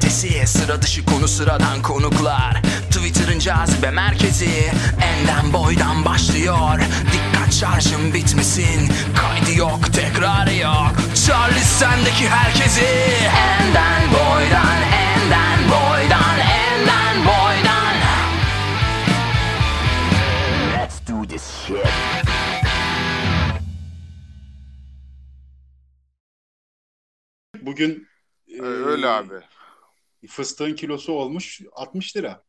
ötesi Sıra dışı konu sıradan konuklar. Twitter'ın cazibe merkezi Enden boydan başlıyor. Dikkat şarjım bitmesin Kaydı yok tekrarı yok. Charlie sendeki herkesi. Enden boydan Enden boydan Enden boydan. Let's do this shit. Bugün Ee, Öyle abi. Fıstığın kilosu olmuş 60 lira.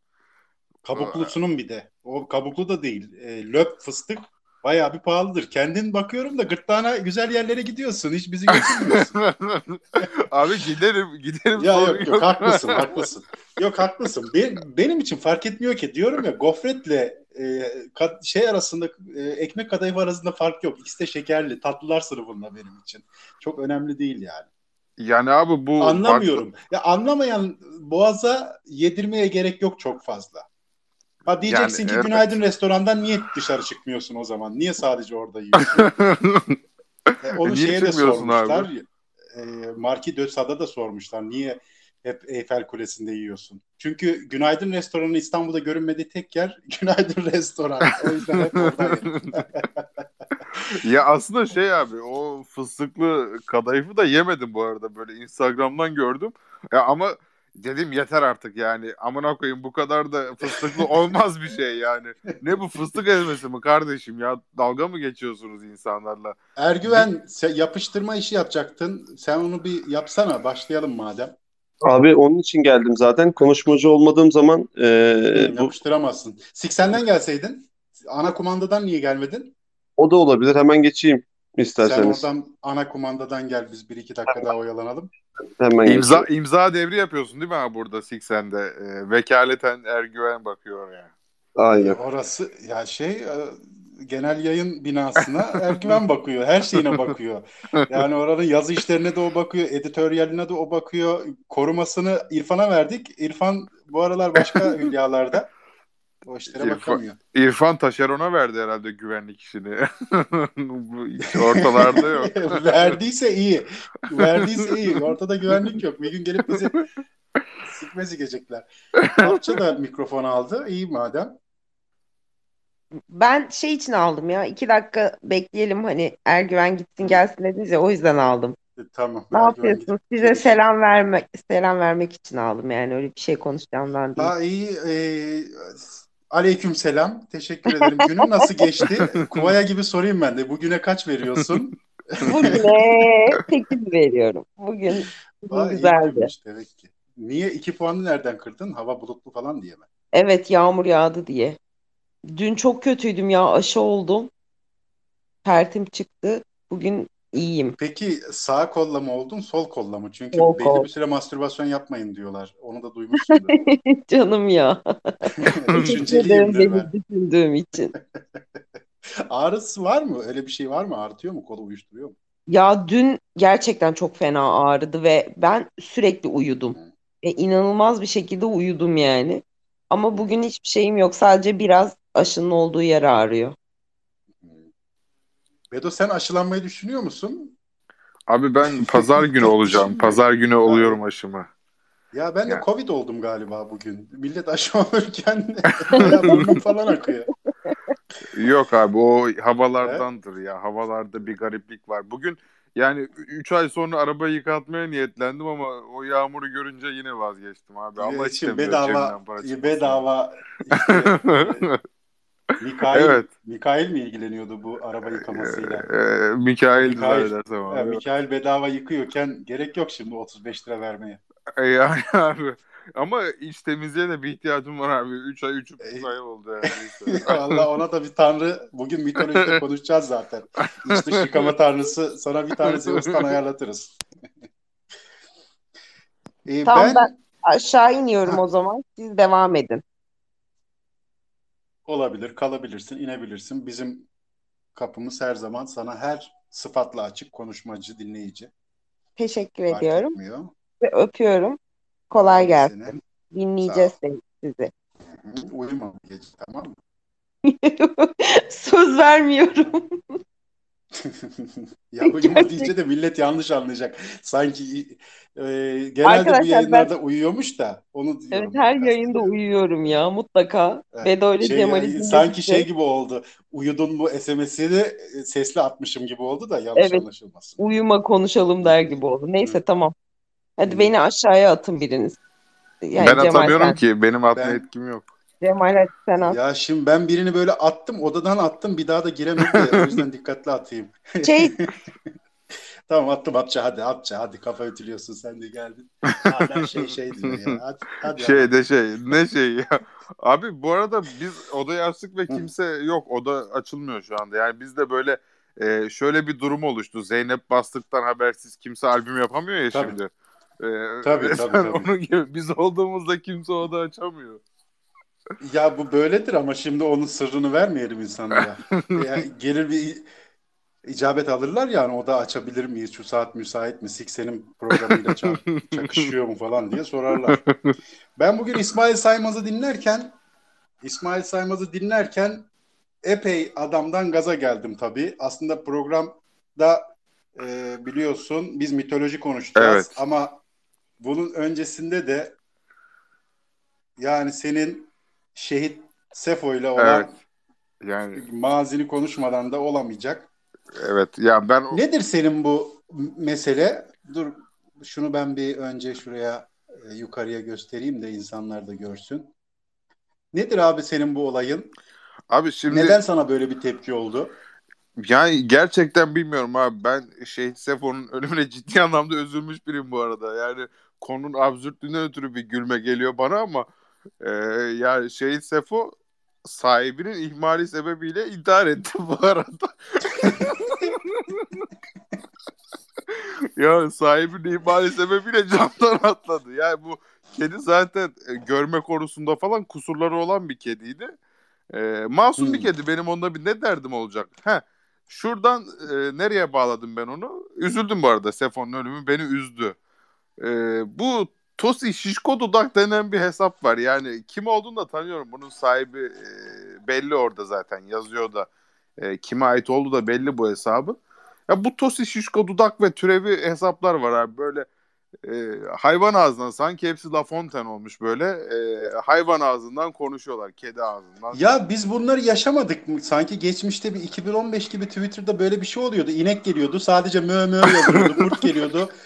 Kabuklusunun bir de. O kabuklu da değil. E, löp fıstık bayağı bir pahalıdır. Kendin bakıyorum da gırtlağına güzel yerlere gidiyorsun. Hiç bizi götürmüyorsun. abi giderim giderim ya yok, yok haklısın haklısın. Yok haklısın. Be- benim için fark etmiyor ki. Diyorum ya gofretle e, kat- şey arasında e, ekmek kadayıfı arasında fark yok. İkisi de şekerli. Tatlılar sınıfında benim için. Çok önemli değil yani. Yani abi bu Anlamıyorum. Ya anlamayan boğaza yedirmeye gerek yok çok fazla. Ha diyeceksin Yani, ki evet. günaydın restorandan niye dışarı çıkmıyorsun o zaman? Niye sadece orada yiyorsun? E, Onu Niye şeye de sormuşlar. abi? E, Marki de Sade'da da sormuşlar. Niye hep Eyfel Kulesi'nde yiyorsun? Çünkü Günaydın Restoranı İstanbul'da görünmediği tek yer Günaydın Restoran. O yüzden hep orada. ya aslında şey abi o fıstıklı kadayıfı da yemedim bu arada böyle Instagram'dan gördüm. Ya ama dedim yeter artık yani amına koyayım bu kadar da fıstıklı olmaz bir şey yani. Ne bu fıstık ezmesi mi kardeşim ya dalga mı geçiyorsunuz insanlarla? Ergüven sen yapıştırma işi yapacaktın. Sen onu bir yapsana. Başlayalım madem. Abi onun için geldim zaten. Konuşmacı olmadığım zaman e, bu Yapıştıramazsın. Siksen'den gelseydin. Ana kumandadan niye gelmedin? O da olabilir. Hemen geçeyim Sen isterseniz. oradan ana kumandadan gel. Biz bir iki dakika daha oyalanalım. Hemen İmza geçeyim. imza devri yapıyorsun değil mi abi burada 80'de? Ee, vekaleten Ergüven bakıyor yani. Aynen. Orası ya şey e, genel yayın binasına Ergüven bakıyor. Her şeyine bakıyor. Yani oranın yazı işlerine de o bakıyor. Editöryaline de o bakıyor. Korumasını İrfan'a verdik. İrfan bu aralar başka hülyalarda. O işlere İrfan- bakamıyor. İrfan Taşeron'a verdi herhalde güvenlik işini. Ortalarda yok. Verdiyse iyi. Verdiyse iyi. Ortada güvenlik yok. Bir gün gelip bizi sikme sikecekler. Alça da mikrofon aldı. İyi madem. Ben şey için aldım ya. iki dakika bekleyelim hani Ergüven gitsin gelsin dediniz ya o yüzden aldım. E, Tamam. Ne Ergüven yapıyorsunuz? Size selam vermek selam vermek için aldım yani öyle bir şey konuşacağımdan değil. Ha iyi. E, aleyküm selam. Teşekkür ederim. Günün nasıl geçti? Kuvaya gibi sorayım ben de. Bugüne kaç veriyorsun? Bugüne 8 veriyorum. Bugün Aa, iyi güzeldi. demek ki. Niye iki puanı nereden kırdın? Hava bulutlu falan diye mi? Evet yağmur yağdı diye. Dün çok kötüydüm ya aşı oldum. Pertim çıktı. Bugün iyiyim. Peki sağ kolla mı oldun, sol kolla mı? Çünkü Sol belli kol. bir süre mastürbasyon yapmayın diyorlar. Onu da duymuşsundur. Canım ya. Teşekkür ederim Düşünceliyimdir beni ben. düşündüğüm için. Ağrısı var mı? Öyle bir şey var mı? Ağrıtıyor mu? Kolu uyuşturuyor mu? Ya dün gerçekten çok fena ağrıdı ve ben sürekli uyudum. E, inanılmaz bir şekilde uyudum yani. Ama bugün hiçbir şeyim yok. Sadece biraz aşının olduğu yer ağrıyor. Bedo sen aşılanmayı düşünüyor musun? Abi ben pazar günü olacağım. Pazar günü oluyorum aşımı. Ya ben de Ya. Covid oldum galiba bugün. Millet aşı olurken falan akıyor. Yok abi o havalardandır ya. Havalarda bir gariplik var. Bugün yani 3 ay sonra arabayı yıkatmaya niyetlendim ama o yağmuru görünce yine vazgeçtim abi. Allah istemiyor bedava bedava işte, Mikail, Evet. Mikail mi ilgileniyordu bu araba yıkamasıyla? Ee, Mikail'di Mikail. zannedersem abi. Ya, Mikail bedava yıkıyorken gerek yok şimdi 35 lira vermeye. E, Yani abi. Ama iç temizliğe de bir ihtiyacım var abi. 3 ay, 3,5 ay oldu yani. Allah ona da bir tanrı bugün mitolojide konuşacağız zaten. İç dış yıkama tanrısı sana bir tane Zeus'tan ayarlatırız. Ee, Tamam, ben, ben- Aşağı iniyorum Ha. o zaman. Siz devam edin. Olabilir, kalabilirsin, inebilirsin. Bizim kapımız her zaman sana her sıfatla açık konuşmacı, dinleyici. Teşekkür Fark ediyorum etmiyor. ve öpüyorum. Kolay gelsin. Seni. Dinleyeceğiz sizi. Hı, Uyuma gece tamam mı? Söz vermiyorum. ya uyuma Gerçek- deyince de millet yanlış anlayacak. Sanki e, genelde bu Arkadaşlar yayınlarda uyuyormuş da onu Evet diyorum. her ben yayında uyuyorum ya mutlaka. Evet. Bedo ile Şey, Cemal'i yani dinledikçe- sanki şey gibi oldu. Uyudun mu SMS'ini e, sesli atmışım gibi oldu da yanlış Evet. anlaşılmasın. uyuma konuşalım der gibi oldu. Neyse tamam. Hadi Hı. beni aşağıya atın biriniz. Yani ben Cemal atamıyorum sen. ki. Benim atma Ben- etkim yok. Cemal hadi sen at. Ya şimdi ben birini böyle attım, odadan attım, bir daha da giremedi. o yüzden dikkatli atayım. Şey Tamam attım Atça hadi Atça hadi kafa ütülüyorsun sen de geldin. Hala şey şey diyor ya. Hadi, hadi Şey de şey ne şey ya. Abi bu arada biz odayı açtık ve kimse yok. Oda açılmıyor şu anda. Yani bizde böyle e, şöyle bir durum oluştu. Zeynep bastıktan habersiz kimse albüm yapamıyor ya Tabii. şimdi. E, Tabii, tabii, tabii. Onun gibi biz olduğumuzda kimse oda açamıyor. Ya bu böyledir ama şimdi onun sırrını vermeyelim insanlara. Yani gelir bir icabet alırlar yani oda açabilir miyiz? Şu saat müsait mi? Sikse'nin programıyla ça- çakışıyor mu falan diye sorarlar. Ben bugün İsmail Saymaz'ı dinlerken İsmail Saymaz'ı dinlerken epey adamdan gaza geldim tabii. Aslında programda e, biliyorsun biz mitoloji konuşacağız Evet. ama bunun öncesinde de yani senin şehit Sefo ile olan Evet. Yani mazini konuşmadan da olamayacak. evet ya ben Nedir senin bu mesele? Dur şunu ben bir önce şuraya e, yukarıya göstereyim de insanlar da görsün. Nedir abi senin bu olayın? abi şimdi Neden sana böyle bir tepki oldu? Yani gerçekten bilmiyorum abi. Ben Şehit Sefo'nun ölümüne ciddi anlamda üzülmüş biriyim bu arada. Yani konunun absürtlüğünden ötürü bir gülme geliyor bana ama e, yani Şehit Sefo sahibinin ihmali sebebiyle intihar etti bu arada. ya sahibinin ihmali sebebiyle camdan atladı. Yani bu kedi zaten e, görme konusunda falan kusurları olan bir kediydi. E, masum Hmm. bir kedi. Benim onda bir ne derdim olacak? Heh, şuradan e, nereye bağladım ben onu? Üzüldüm bu arada. Sefon'un ölümü beni üzdü. E, bu Tosi Şişko Dudak denen bir hesap var. Yani kim olduğunu da tanıyorum. Bunun sahibi e, belli orada zaten. Yazıyor da. E, kime ait olduğu da belli bu hesabın. Ya bu Tosi Şişko Dudak ve türevi hesaplar var abi. Böyle e, hayvan ağzından sanki hepsi La Fontaine olmuş böyle. E, hayvan ağzından konuşuyorlar. Kedi ağzından. Ya biz bunları yaşamadık mı? Sanki geçmişte bir 2015 gibi Twitter'da böyle bir şey oluyordu. İnek geliyordu sadece mö mö yazıyordu. Kurt geliyordu.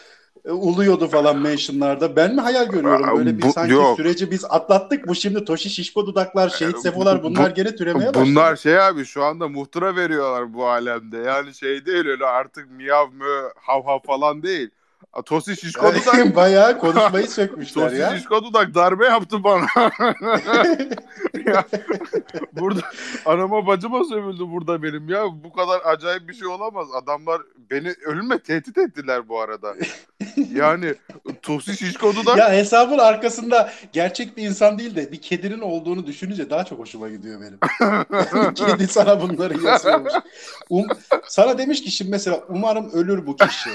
e, Uluyordu falan mentionlarda. Ben mi hayal görüyorum? Böyle bir Bu- sanki yok. süreci biz atlattık. Bu şimdi Toşi Şişko Dudaklar, Şehit Sefolar bunlar bu- gene türemeye başladı. Bunlar şey abi şu anda muhtıra veriyorlar bu alemde. Yani şey değil öyle artık miyav mö hav hav falan değil. Tosi Şişko Dudak Bayağı konuşmayı sökmüşler Tosi ya. Şişko Dudak darbe yaptı bana. Ya, burada anama bacıma sövüldü burada benim ya. Bu kadar acayip bir şey olamaz. Adamlar beni ölümle tehdit ettiler bu arada. Yani Tosi Şişko Dudak Ya hesabın arkasında gerçek bir insan değil de bir kedinin olduğunu düşününce daha çok hoşuma gidiyor benim. Kedi sana bunları yazıyormuş. Um, sana demiş ki şimdi mesela umarım ölür bu kişi.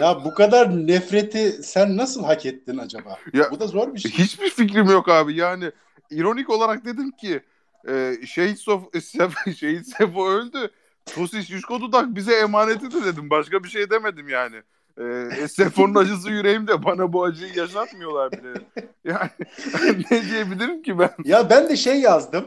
Ya bu kadar nefreti sen nasıl hak ettin acaba? Ya- bu da zor bir şey. Hiçbir fikrim yok abi. Yani ironik olarak dedim ki e, Şehit, Sof Sef Şehit Sefo öldü. Tosi Şişko Dudak bize emanetidir dedim. Başka bir şey demedim yani. E, Sefo'nun acısı yüreğimde. Bana bu acıyı yaşatmıyorlar bile. Yani ne diyebilirim ki ben? Ya ben de şey yazdım.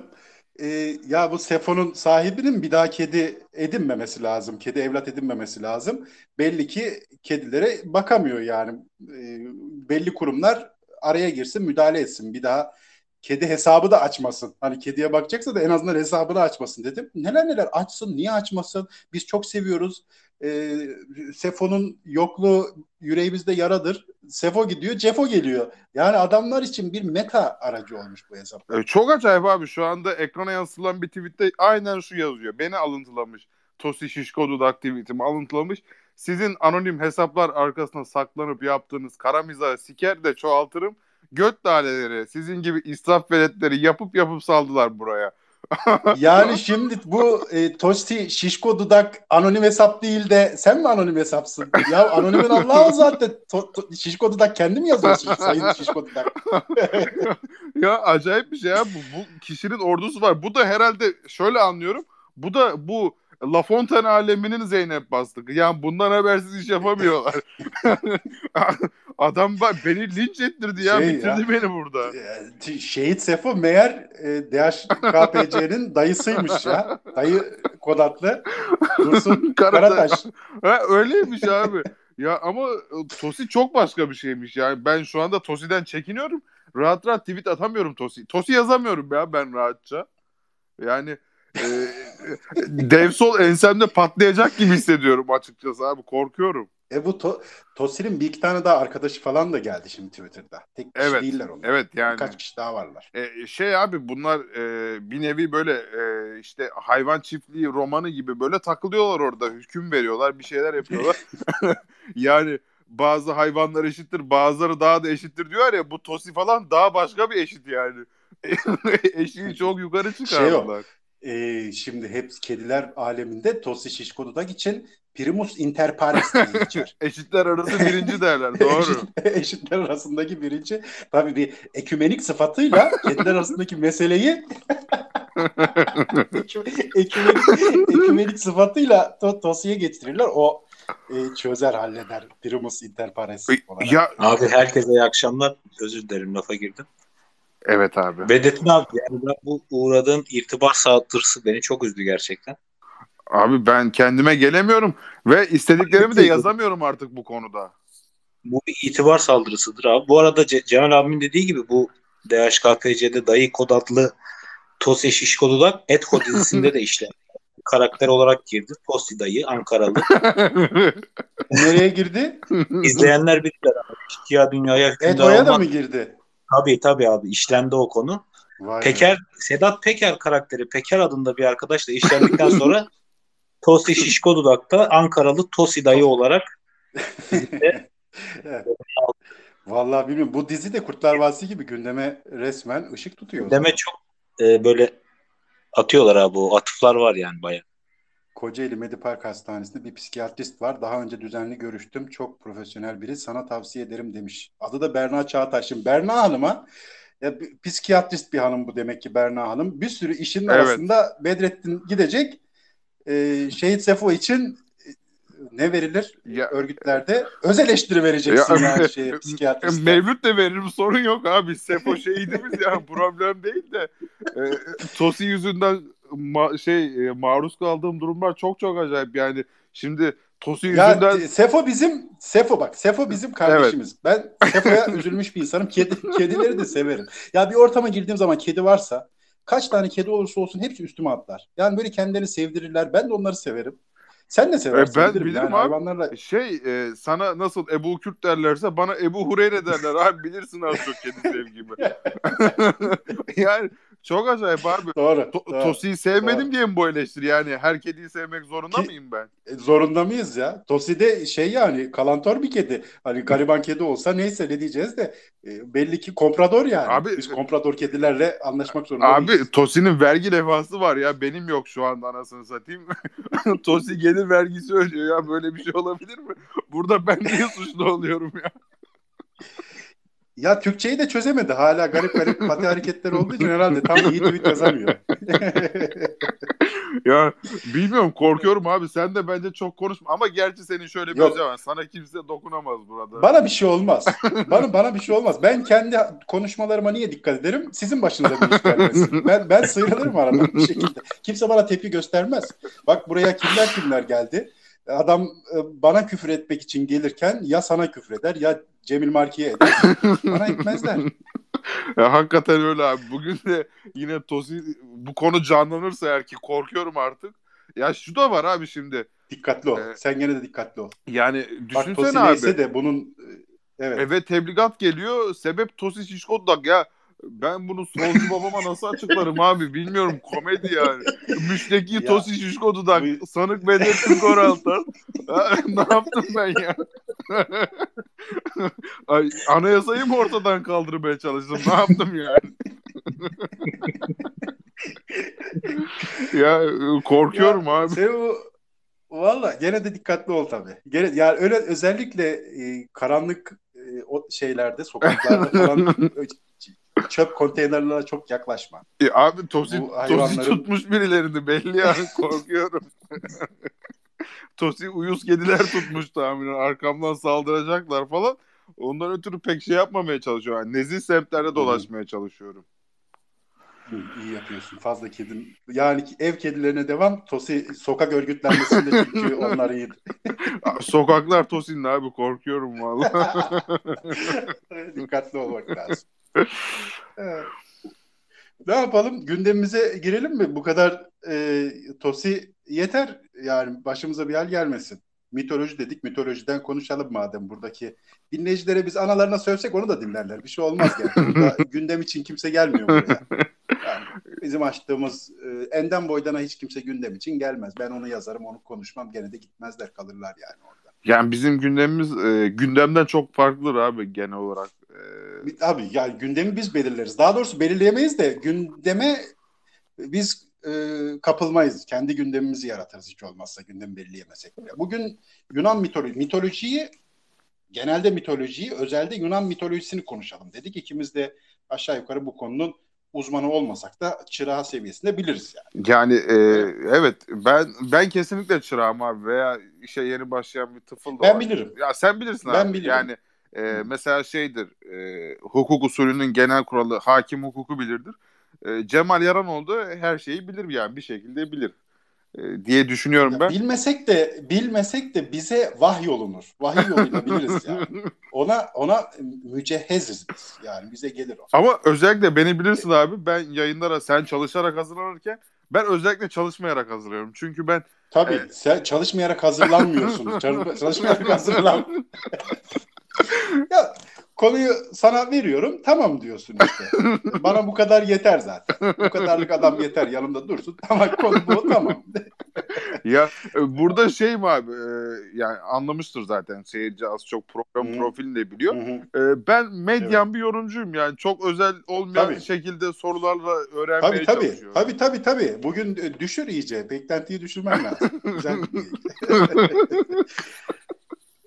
Ee, ya bu Sefo'nun sahibinin bir daha kedi edinmemesi lazım. Kedi evlat edinmemesi lazım. Belli ki kedilere bakamıyor yani. Ee, belli kurumlar araya girsin, müdahale etsin. Bir daha kedi hesabı da açmasın. Hani kediye bakacaksa da en azından hesabını açmasın dedim. Neler neler açsın, niye açmasın? Biz çok seviyoruz. Ee, Sefo'nun yokluğu yüreğimizde yaradır. Sefo gidiyor, Cefo geliyor. Yani adamlar için bir meta aracı olmuş bu hesap. E, çok acayip abi. Şu anda ekrana yansıtılan bir tweette aynen şu yazıyor. Beni alıntılamış. Tosi Şişko Dudak tweetimi alıntılamış. Sizin anonim hesaplar arkasına saklanıp yaptığınız kara mizahı siker de çoğaltırım. Göt taleleri sizin gibi israf veletleri yapıp yapıp saldılar buraya. Yani şimdi bu e, Tosti Şişko Dudak anonim hesap değil de sen mi anonim hesapsın? Ya anonimin Allah'ı zaten To- To- Şişko Dudak kendi mi yazıyorsun Sayın Şişko Dudak? ya acayip bir şey ya. Bu, bu kişinin ordusu var. Bu da herhalde şöyle anlıyorum. Bu da bu La Fontaine aleminin Zeynep Bastık. Yani bundan habersiz iş yapamıyorlar. Adam beni linç ettirdi ya. Şey bitirdi ya. beni burada. Ee, Şehit Sefo meğer e, DHKPC'nin dayısıymış ya. Dayı Kodatlı. Dursun Karataş. Karataş. Ha, öyleymiş abi. Ya ama e, Tosi çok başka bir şeymiş yani. Ben şu anda Tosi'den çekiniyorum. Rahat rahat tweet atamıyorum Tosi. Tosi yazamıyorum ya ben rahatça. Yani e, dev sol ensemde patlayacak gibi hissediyorum açıkçası abi. Korkuyorum. E bu to Tosil'in bir iki tane daha arkadaşı falan da geldi şimdi Twitter'da. Tek kişi Evet, değiller onlar. Evet yani. Birkaç kişi daha varlar. E, şey abi bunlar e, bir nevi böyle e, işte hayvan çiftliği romanı gibi böyle takılıyorlar orada. Hüküm veriyorlar bir şeyler yapıyorlar. yani bazı hayvanlar eşittir bazıları daha da eşittir diyor ya bu Tosi falan daha başka bir eşit yani. Eşiği çok yukarı çıkardılar. Ee, şimdi hep kediler aleminde Tosi Şişkodudak için Primus inter pares diye geçer. Eşitler arası birinci derler doğru. Eşit- eşitler arasındaki birinci tabii bir ekümenik sıfatıyla kediler arasındaki meseleyi ekü- ekümenik, ekümenik sıfatıyla to, Tosi'ye getirirler. O e, çözer halleder Primus inter pares olarak. ya Abi herkese iyi akşamlar. Özür dilerim lafa girdim. Evet abi. Vedettin abi yani ben bu uğradığım irtibat saldırısı beni çok üzdü gerçekten. Abi ben kendime gelemiyorum ve istediklerimi de yazamıyorum artık bu konuda. Bu bir itibar saldırısıdır abi. Bu arada Ce- Cemal abimin dediği gibi bu DHKPC'de dayı kod adlı Tosi Şişko Dudak Etko dizisinde de işte karakter olarak girdi. Tosi dayı Ankaralı. Nereye girdi? İzleyenler bilirler abi. Ya dünyaya Eto'ya da mı girdi? Tabii tabii abi işlendi o konu. Vay be. Peker, Sedat Peker karakteri Peker adında bir arkadaşla işlendikten sonra Tosi Şişko Dudak'ta Ankaralı Tosi dayı olarak Evet. Vallahi bilmiyorum. Bu dizi de Kurtlar Vadisi gibi gündeme resmen ışık tutuyor. o deme zaman. çok e, böyle atıyorlar abi o atıflar var yani baya. Kocaeli Medipark Hastanesi'nde bir psikiyatrist var. Daha önce düzenli görüştüm. Çok profesyonel biri. Sana tavsiye ederim demiş. Adı da Berna Çağataş. Şimdi Berna Hanım'a ya, bir- psikiyatrist bir hanım bu demek ki Berna Hanım. Bir sürü işin Evet. arasında Bedrettin gidecek. Ee, Şehit Sefo için e, ne verilir Ya- örgütlerde? Öz eleştiri vereceksin Ya- yani şeye, psikiyatriste. Mevlüt de veririm sorun yok abi. Sefo şehidimiz ya problem değil de. E, Tosi yüzünden ma- şey e, maruz kaldığım durumlar çok çok acayip yani. Şimdi Tosi Ya yüzünden e, Sefo bizim Sefo bak Sefo bizim kardeşimiz. Ben Sefo'ya üzülmüş bir insanım. Kedi, kedileri de severim. Ya bir ortama girdiğim zaman kedi varsa kaç tane kedi olursa olsun hepsi üstüme atlar. Yani böyle kendilerini sevdirirler. Ben de onları severim. Sen de seversin. E, ben bilirim. bilirim yani abi. hayvanlarla şey e, sana nasıl Ebu Kürt derlerse bana Ebu Hureyre derler abi bilirsin az çok kedi sevgimi. yani çok acayip abi. doğru. To- doğru. Tosi'yi sevmedim Doğru. diye mi bu eleştiri? Yani her kediyi sevmek zorunda Ki- mıyım ben? E, Zorunda mıyız ya? Tosi de şey yani kalantor bir kedi. Hani gariban kedi olsa neyse ne diyeceğiz de e, belli ki komprador yani. Abi- Biz komprador kedilerle anlaşmak zorunda değiliz. Abi Tosi'nin vergi levhası var ya benim yok şu anda anasını satayım. Tosi gelir vergisi ödüyor ya böyle bir şey olabilir mi? Burada ben niye suçlu oluyorum ya? Ya Türkçeyi de çözemedi. Hala garip garip pati hareketler olduğu için herhalde tam iyi tweet yazamıyor. Ya bilmiyorum korkuyorum abi sen de bence çok konuşma ama gerçi senin şöyle bir var. Sana kimse dokunamaz burada. bana bir şey olmaz. Bana bana bir şey olmaz. Ben kendi konuşmalarıma niye dikkat ederim? Sizin başınıza bir iş gelmesin. Ben ben sıyrılırım aradan bir şekilde. Kimse bana tepki göstermez. Bak buraya kimler kimler geldi. Adam e, bana küfür etmek için gelirken ya sana küfür eder ya Cemil Marki'ye eder. Bana etmezler. Ya, hakikaten öyle abi. Bugün de yine Tosi bu konu canlanırsa eğer ki korkuyorum artık. Ya şu da var abi şimdi. Dikkatli ol. Evet. Sen gene de dikkatli ol. Yani Bak Tosi düşünsene abi. de bunun e, evet. Eve tebligat geliyor. Sebep Tosi Şişkodak ya. Ben bunu solcu babama nasıl açıklarım abi bilmiyorum komedi yani. Müşteki Ya. Tosi Şişko Dudak, Bu- sanık Bedrettin Koraltan. Ha, ne yaptım ben ya? Ay, anayasayı mı ortadan kaldırmaya çalıştım? Ne yaptım yani? ya korkuyorum Ya, abi. Sen o valla gene de dikkatli ol tabii. Gene, yani öyle özellikle e, karanlık e, o şeylerde, sokaklarda falan çöp konteynerlerine çok yaklaşma. E, abi Tosi, Bu Tosi hayvanların- tutmuş birilerini belli yani korkuyorum. Tosi uyuz kediler tutmuş tahminen arkamdan saldıracaklar falan. Ondan ötürü pek şey yapmamaya çalışıyorum. Yani nezih semtlerde dolaşmaya çalışıyorum. İyi yapıyorsun. Fazla kedim. Yani ev kedilerine devam. Tosi sokak örgütlenmesinde çünkü onlar iyidir. Sokaklar Tosin'le abi korkuyorum valla. Dikkatli olmak lazım. Evet. Ne yapalım? Gündemimize girelim mi? Bu kadar e, Tosi yeter. Yani başımıza bir hal gelmesin. Mitoloji dedik. Mitolojiden konuşalım madem buradaki. Dinleyicilere biz analarına sövsek onu da dinlerler. Bir şey olmaz yani. Burada gündem için kimse gelmiyor buraya. Yani bizim açtığımız e, enden boydana hiç kimse gündem için gelmez. Ben onu yazarım, onu konuşmam. Gene de gitmezler, kalırlar yani orada. yani bizim gündemimiz e, gündemden çok farklıdır abi genel olarak. E, Abi yani gündemi biz belirleriz. Daha doğrusu belirleyemeyiz de gündeme biz e, kapılmayız. Kendi gündemimizi yaratırız hiç olmazsa gündemi belirleyemesek bile. Bugün Yunan mitoloji, mitolojiyi genelde mitolojiyi, özelde Yunan mitolojisini konuşalım dedik. İkimiz de aşağı yukarı bu konunun uzmanı olmasak da çırağı seviyesinde biliriz yani. Yani e, evet ben ben kesinlikle çırağım abi veya işe yeni başlayan bir tıfıl da Ben var. bilirim. Ya sen bilirsin Ben abi. bilirim. Yani e, mesela şeydir e, hukuk usulünün genel kuralı hakim hukuku bilirdir. E, Cemal Yaranoğlu her şeyi bilir yani bir şekilde bilir e, diye düşünüyorum Ya ben. bilmesek de bilmesek de bize vahiy olunur. Vahiy yoluyla biliriz yani. Ona ona mücehheziz biz. Yani bize gelir o. Ama özellikle beni bilirsin abi ben yayınlara sen çalışarak hazırlanırken ben özellikle çalışmayarak hazırlıyorum. Çünkü ben Tabii Evet. sen çalışmayarak hazırlanmıyorsun. Çalış- çalışmayarak hazırlan. ya konuyu sana veriyorum tamam diyorsun işte. Bana bu kadar yeter zaten. Bu kadarlık adam yeter yanımda dursun. Tamam konu bu tamam. ya e, burada şey mi abi e, yani anlamıştır zaten seyirci az çok program Hı. profilini de biliyor. E, ben medyan bir yorumcuyum yani çok özel olmayan Tabii. şekilde sorularla öğrenmeye Tabii tabii. çalışıyorum. Tabii tabii tabii. Bugün e, düşür iyice. Beklentiyi düşürmen lazım. Güzel.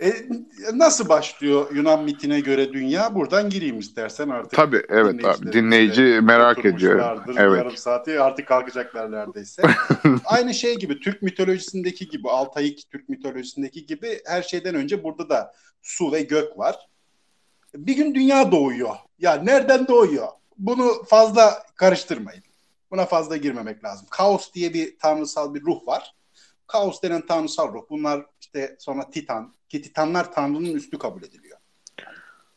E, nasıl başlıyor Yunan mitine göre dünya? Buradan gireyim istersen artık. Tabii evet abi dinleyici merak ediyor. Evet. Yarım saati artık kalkacaklar neredeyse. Aynı şey gibi Türk mitolojisindeki gibi Altayik Türk mitolojisindeki gibi her şeyden önce burada da su ve gök var. Bir gün dünya doğuyor. Ya nereden doğuyor? Bunu fazla karıştırmayın. Buna fazla girmemek lazım. Kaos diye bir tanrısal bir ruh var. Kaos denen tanrısal ruh. Bunlar işte sonra Titan. Ki Titanlar tanrının üstü kabul ediliyor.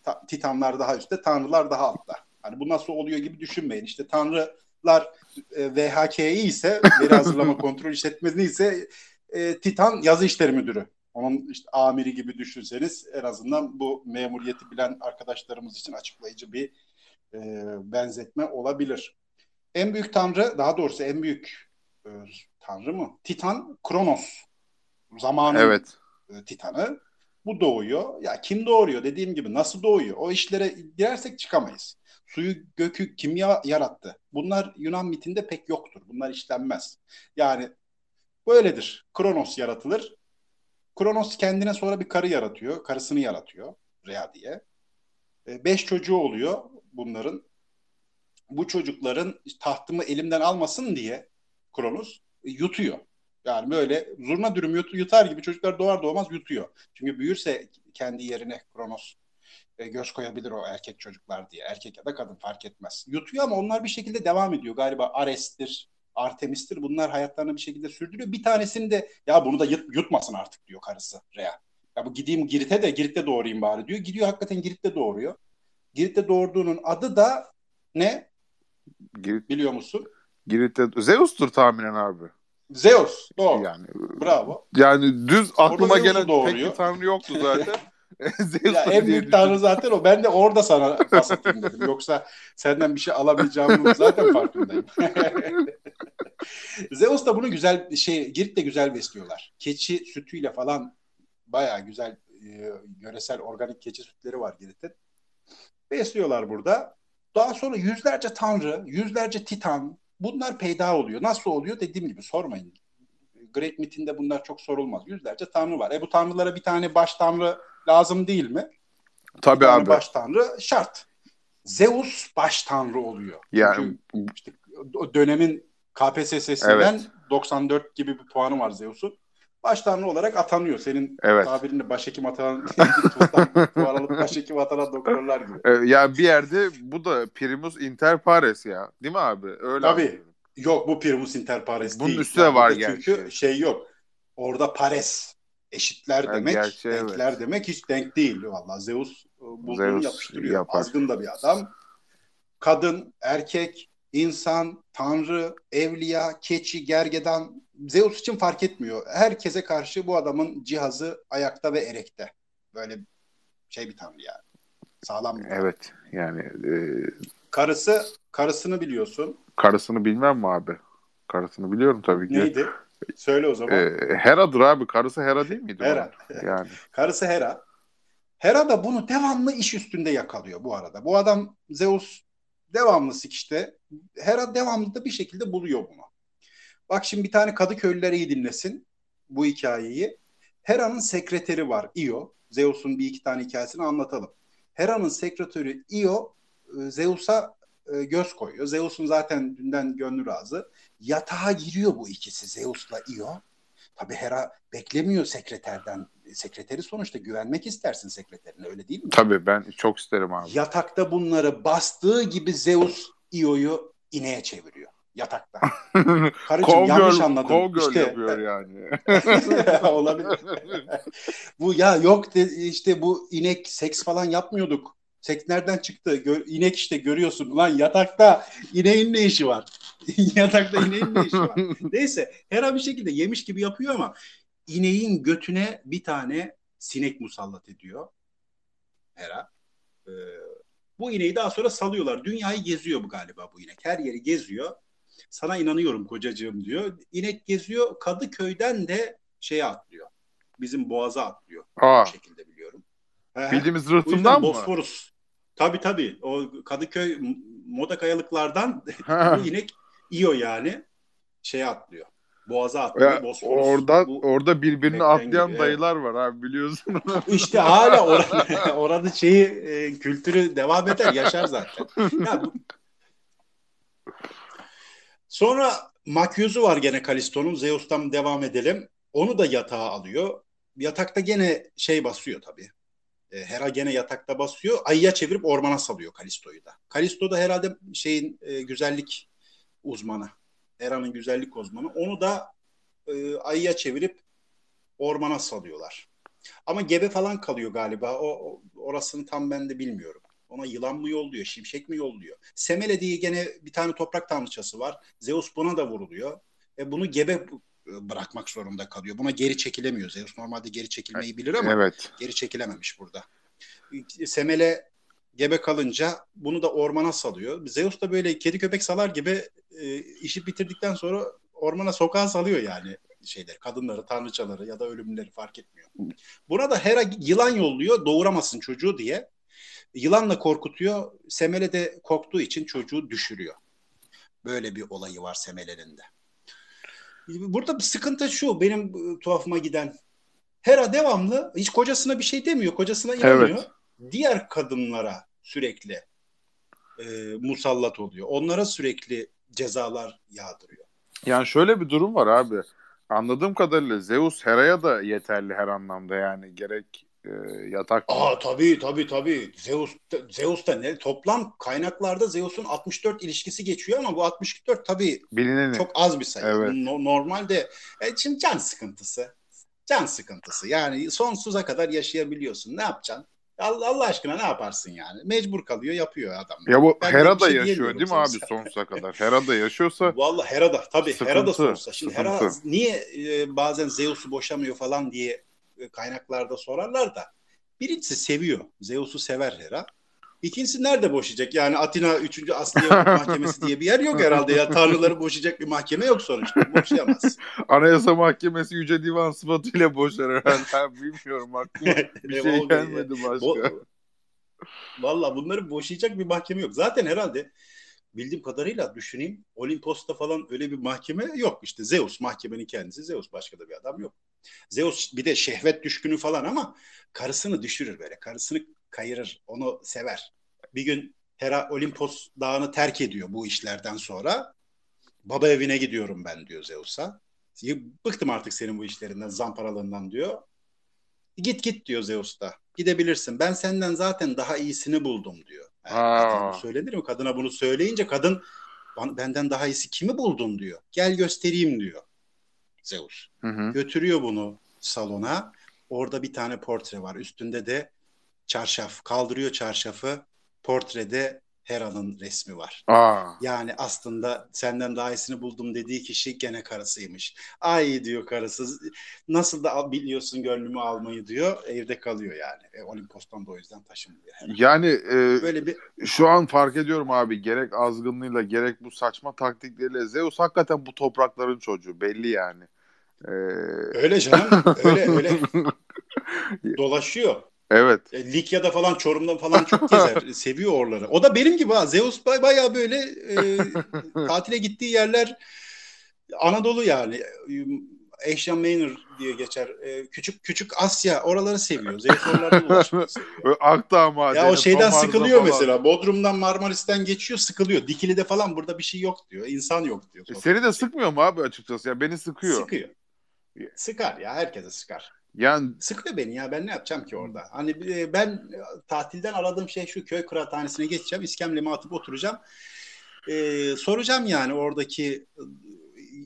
Ta- Titanlar daha üstte, tanrılar daha altta. Hani bu nasıl oluyor gibi düşünmeyin. İşte tanrılar e, VHK'yi ise veri hazırlama kontrol işletmesi ise e, Titan yazı işleri müdürü. Onun işte amiri gibi düşünseniz en azından bu memuriyeti bilen arkadaşlarımız için açıklayıcı bir e, benzetme olabilir. En büyük tanrı, daha doğrusu en büyük e, tanrı mı? Titan Kronos. Zamanın Evet. E, Titan'ı. Bu doğuyor. Ya kim doğuruyor dediğim gibi nasıl doğuyor? O işlere girersek çıkamayız. Suyu, gökü kim ya- yarattı? Bunlar Yunan mitinde pek yoktur. Bunlar işlenmez. Yani böyledir. Kronos yaratılır. Kronos kendine sonra bir karı yaratıyor. Karısını yaratıyor. Rhea diye. E, Beş çocuğu oluyor bunların. Bu çocukların tahtımı elimden almasın diye Kronos yutuyor. Yani böyle zurna dürüm yut- yutar gibi çocuklar doğar doğmaz yutuyor. Çünkü büyürse kendi yerine Kronos e, göz koyabilir o erkek çocuklar diye. Erkek ya da kadın fark etmez. Yutuyor ama onlar bir şekilde devam ediyor. Galiba Ares'tir, Artemis'tir. Bunlar hayatlarını bir şekilde sürdürüyor. Bir tanesini de ya bunu da yut- yutmasın artık diyor karısı Rhea. Ya bu gideyim Girit'e de Girit'te doğurayım bari diyor. Gidiyor hakikaten Girit'te doğuruyor. Girit'te doğurduğunun adı da ne Girit, biliyor musun? Girit'te Zeus'tur tahminen abi. Zeus. Doğru. Yani Bravo. yani düz aklıma gelen pek bir tanrı yoktu zaten. Zeus Ya en büyük tanrı zaten o. Ben de orada sana atayım dedim. Yoksa senden bir şey alamayacağımın zaten farkındayım. Zeus da bunu güzel şey Girit de güzel besliyorlar. Keçi sütüyle falan bayağı güzel e, yöresel organik keçi sütleri var Girit'in. Besliyorlar burada. Daha sonra yüzlerce tanrı, yüzlerce titan bunlar peyda oluyor. Nasıl oluyor dediğim gibi sormayın. Great Myth'inde bunlar çok sorulmaz. Yüzlerce tanrı var. E bu tanrılara bir tane baş tanrı lazım değil mi? Tabii Bir abi. baş tanrı şart. Zeus baş tanrı oluyor. Yani Çünkü işte dönemin KPSS'sinden Evet. 94 gibi bir puanı var Zeus'un. Baş tanrı olarak atanıyor. Senin Evet. tabirinde başhekim atanan, alıp başhekim atanan doktorlar gibi. e, ya bir yerde bu da primus inter pares ya. Değil mi abi? Öyle Tabii. anlıyorum. Yok bu primus inter pares Bunun değil. üstü de var burada Çünkü gerçi. şey yok. Orada pares eşitler Ha, demek, gerçi evet. denkler demek hiç denk değil. Vallahi Zeus e, bulduğunu Zeus yapıştırıyor. yapar. Azgın da bir adam. Kadın, erkek, insan, tanrı, evliya, keçi, gergedan Zeus için fark etmiyor. Herkese karşı bu adamın cihazı ayakta ve erekte. Böyle şey bir tanrı yani. Sağlam bir tanrı. Evet. Yani e, Karısı, karısını biliyorsun. karısını bilmem mi abi? Karısını biliyorum tabii ki. Neydi? Söyle o zaman. E, Hera'dır abi. Karısı Hera değil miydi? Hera. Yani. Karısı Hera. Hera da bunu devamlı iş üstünde yakalıyor bu arada. Bu adam Zeus devamlı sikişte. Hera devamlı da bir şekilde buluyor bunu. Bak şimdi bir tane Kadıköylüler iyi dinlesin bu hikayeyi. Hera'nın sekreteri var Io. Zeus'un bir iki tane hikayesini anlatalım. Hera'nın sekreteri Io e, Zeus'a e, göz koyuyor. Zeus'un zaten dünden gönlü razı. Yatağa giriyor bu ikisi Zeus'la Io. Tabii Hera beklemiyor sekreterden. Sekreteri sonuçta güvenmek istersin sekreterine öyle değil mi? Tabii ben çok isterim abi. Yatakta bunları bastığı gibi Zeus Io'yu ineğe çeviriyor. Yatakta. Karıcığım yanlış Cowgirl, anladım. cowgirl İşte- yapıyor yani. Olabilir. bu ya yok de, işte bu inek seks falan yapmıyorduk. Seks nereden çıktı? Gör, inek işte görüyorsun. Lan yatakta ineğin ne işi var? yatakta ineğin ne işi var? Neyse Hera bir şekilde yemiş gibi yapıyor ama ineğin götüne bir tane sinek musallat ediyor. Hera. Ee, bu ineği daha sonra salıyorlar. Dünyayı geziyor bu galiba bu inek. Her yeri geziyor. Sana inanıyorum kocacığım diyor. İnek geziyor. Kadıköy'den de şeye atlıyor. Bizim boğaza atlıyor. Aa, Bu şekilde biliyorum. Bildiğimiz rıhtımdan mı? Bosforus. Tabii tabii. O Kadıköy moda kayalıklardan bu inek İyo yani şeye atlıyor. Boğaza atlıyor. Ya, Bosforus. orada Bu- orada birbirini atlayan gibi, dayılar var abi biliyorsun. İşte hala oranın, oranın şeyi e, kültürü devam eder, yaşar zaten. Ya bu- Sonra Makyuzu var gene Kalisto'nun. Zeus'tan devam edelim. Onu da yatağa alıyor. Yatakta gene şey basıyor tabii. E, Hera gene yatakta basıyor. Ayıya çevirip ormana salıyor Kalisto'yu da. Kalisto da herhalde şeyin e, güzellik uzmanı. Hera'nın güzellik uzmanı. Onu da e, ayıya çevirip ormana salıyorlar. Ama gebe falan kalıyor galiba. O, o- orasını tam ben de bilmiyorum. Ona yılan mı yolluyor, şimşek mi yolluyor? Semele diye gene bir tane toprak tanrıçası var. Zeus buna da vuruluyor. E bunu gebe e, bırakmak zorunda kalıyor. Buna geri çekilemiyor. Zeus normalde geri çekilmeyi bilir ama evet. geri çekilememiş burada. Semele gebe kalınca bunu da ormana salıyor. Zeus da böyle kedi köpek salar gibi e, işi bitirdikten sonra ormana sokağa salıyor yani şeyler kadınları, tanrıçaları ya da ölümleri fark etmiyor. Buna da Hera yılan yolluyor doğuramasın çocuğu diye. Yılanla korkutuyor. Semele de korktuğu için çocuğu düşürüyor. Böyle bir olayı var Semele'nin de. Burada bir sıkıntı şu benim e, tuhafıma giden. Hera devamlı hiç kocasına bir şey demiyor. Kocasına inanmıyor. Evet. Diğer kadınlara sürekli e, musallat oluyor. Onlara sürekli cezalar yağdırıyor. Yani şöyle bir durum var abi. Anladığım kadarıyla Zeus Hera'ya da yeterli her anlamda yani gerek e, yatak Aa tabii tabii tabii. Zeus Zeus da ne? Toplam kaynaklarda Zeus'un 64 ilişkisi geçiyor ama bu 64 tabii bilineni. çok az bir sayı. Evet. No- normalde e, şimdi can sıkıntısı. Can sıkıntısı. Yani sonsuza kadar yaşayabiliyorsun. Ne yapacaksın? Allah, Allah aşkına ne yaparsın yani? Mecbur kalıyor, yapıyor adam. Ya bu Ben Hera da şey yaşıyor değil mi abi sonuçta. sonsuza kadar? Hera da yaşıyorsa Vallahi Hera da tabii Hera da Sıkıntı, sorsa. Şimdi Hera sıkıntı. niye e, bazen Zeus'u boşamıyor falan diye kaynaklarda sorarlar da birincisi seviyor. Zeus'u sever Hera. İkincisi nerede boşayacak? Yani Atina 3. Asliye Mahkemesi diye bir yer yok herhalde ya. Tanrıları boşayacak bir mahkeme yok sonuçta. Boşayamaz. Anayasa Mahkemesi Yüce Divan sıfatıyla boşar herhalde. Bilmiyorum aklıma bir şey gelmedi başka. Bu- Valla bunları boşayacak bir mahkeme yok. Zaten herhalde bildiğim kadarıyla düşüneyim Olimpos'ta falan öyle bir mahkeme yok. İşte Zeus mahkemenin kendisi Zeus başka da bir adam yok. Zeus bir de şehvet düşkünü falan ama karısını düşürür böyle. Karısını kayırır. Onu sever. Bir gün Hera Olimpos dağını terk ediyor bu işlerden sonra. Baba evine gidiyorum ben diyor Zeus'a. Bıktım artık senin bu işlerinden, zamparalığından diyor. Git git diyor Zeus da. Gidebilirsin. Ben senden zaten daha iyisini buldum diyor. Yani söylenir mi? Kadına bunu söyleyince kadın "Ban- benden daha iyisi kimi buldun diyor. Gel göstereyim diyor Zeus. Hı hı. Götürüyor bunu salona. Orada bir tane portre var. Üstünde de çarşaf. Kaldırıyor çarşafı. Portrede Hera'nın resmi var. Aa. Yani aslında senden daha iyisini buldum dediği kişi gene karısıymış. Ay diyor karısı. Nasıl da al- biliyorsun gönlümü almayı diyor. Evde kalıyor yani. E, Olimpos'tan da o yüzden taşınmıyor. Hera. Yani e, Böyle bir şu an fark ediyorum abi gerek azgınlığıyla gerek bu saçma taktikleriyle Zeus hakikaten bu toprakların çocuğu belli yani. Ee, öyle canım. Öyle öyle dolaşıyor. evet. E, Likya'da falan Çorum'da falan çok gezer. Seviyor oraları. O da benim gibi ha. Zeus bay- bayağı böyle e, tatile gittiği yerler Anadolu yani. Asian Minor diye geçer. E, küçük küçük Asya oraları seviyor. Zeus oralarda dolaşmayı seviyor. Akdağ madeni. Ya o şeyden sıkılıyor falan. mesela. Bodrum'dan Marmaris'ten geçiyor sıkılıyor. Dikili'de falan burada bir şey yok diyor. İnsan yok diyor. E, Seni de sıkmıyor mu abi açıkçası? Ya beni sıkıyor. Sıkıyor. Sıkar ya herkese sıkar. Yani Sıkıyor beni ya ben ne yapacağım ki orada? Hani e, ben e, tatilden aradığım şey şu köy kıraathanesine geçeceğim. İskemlemi atıp oturacağım. Ee, soracağım yani oradaki e,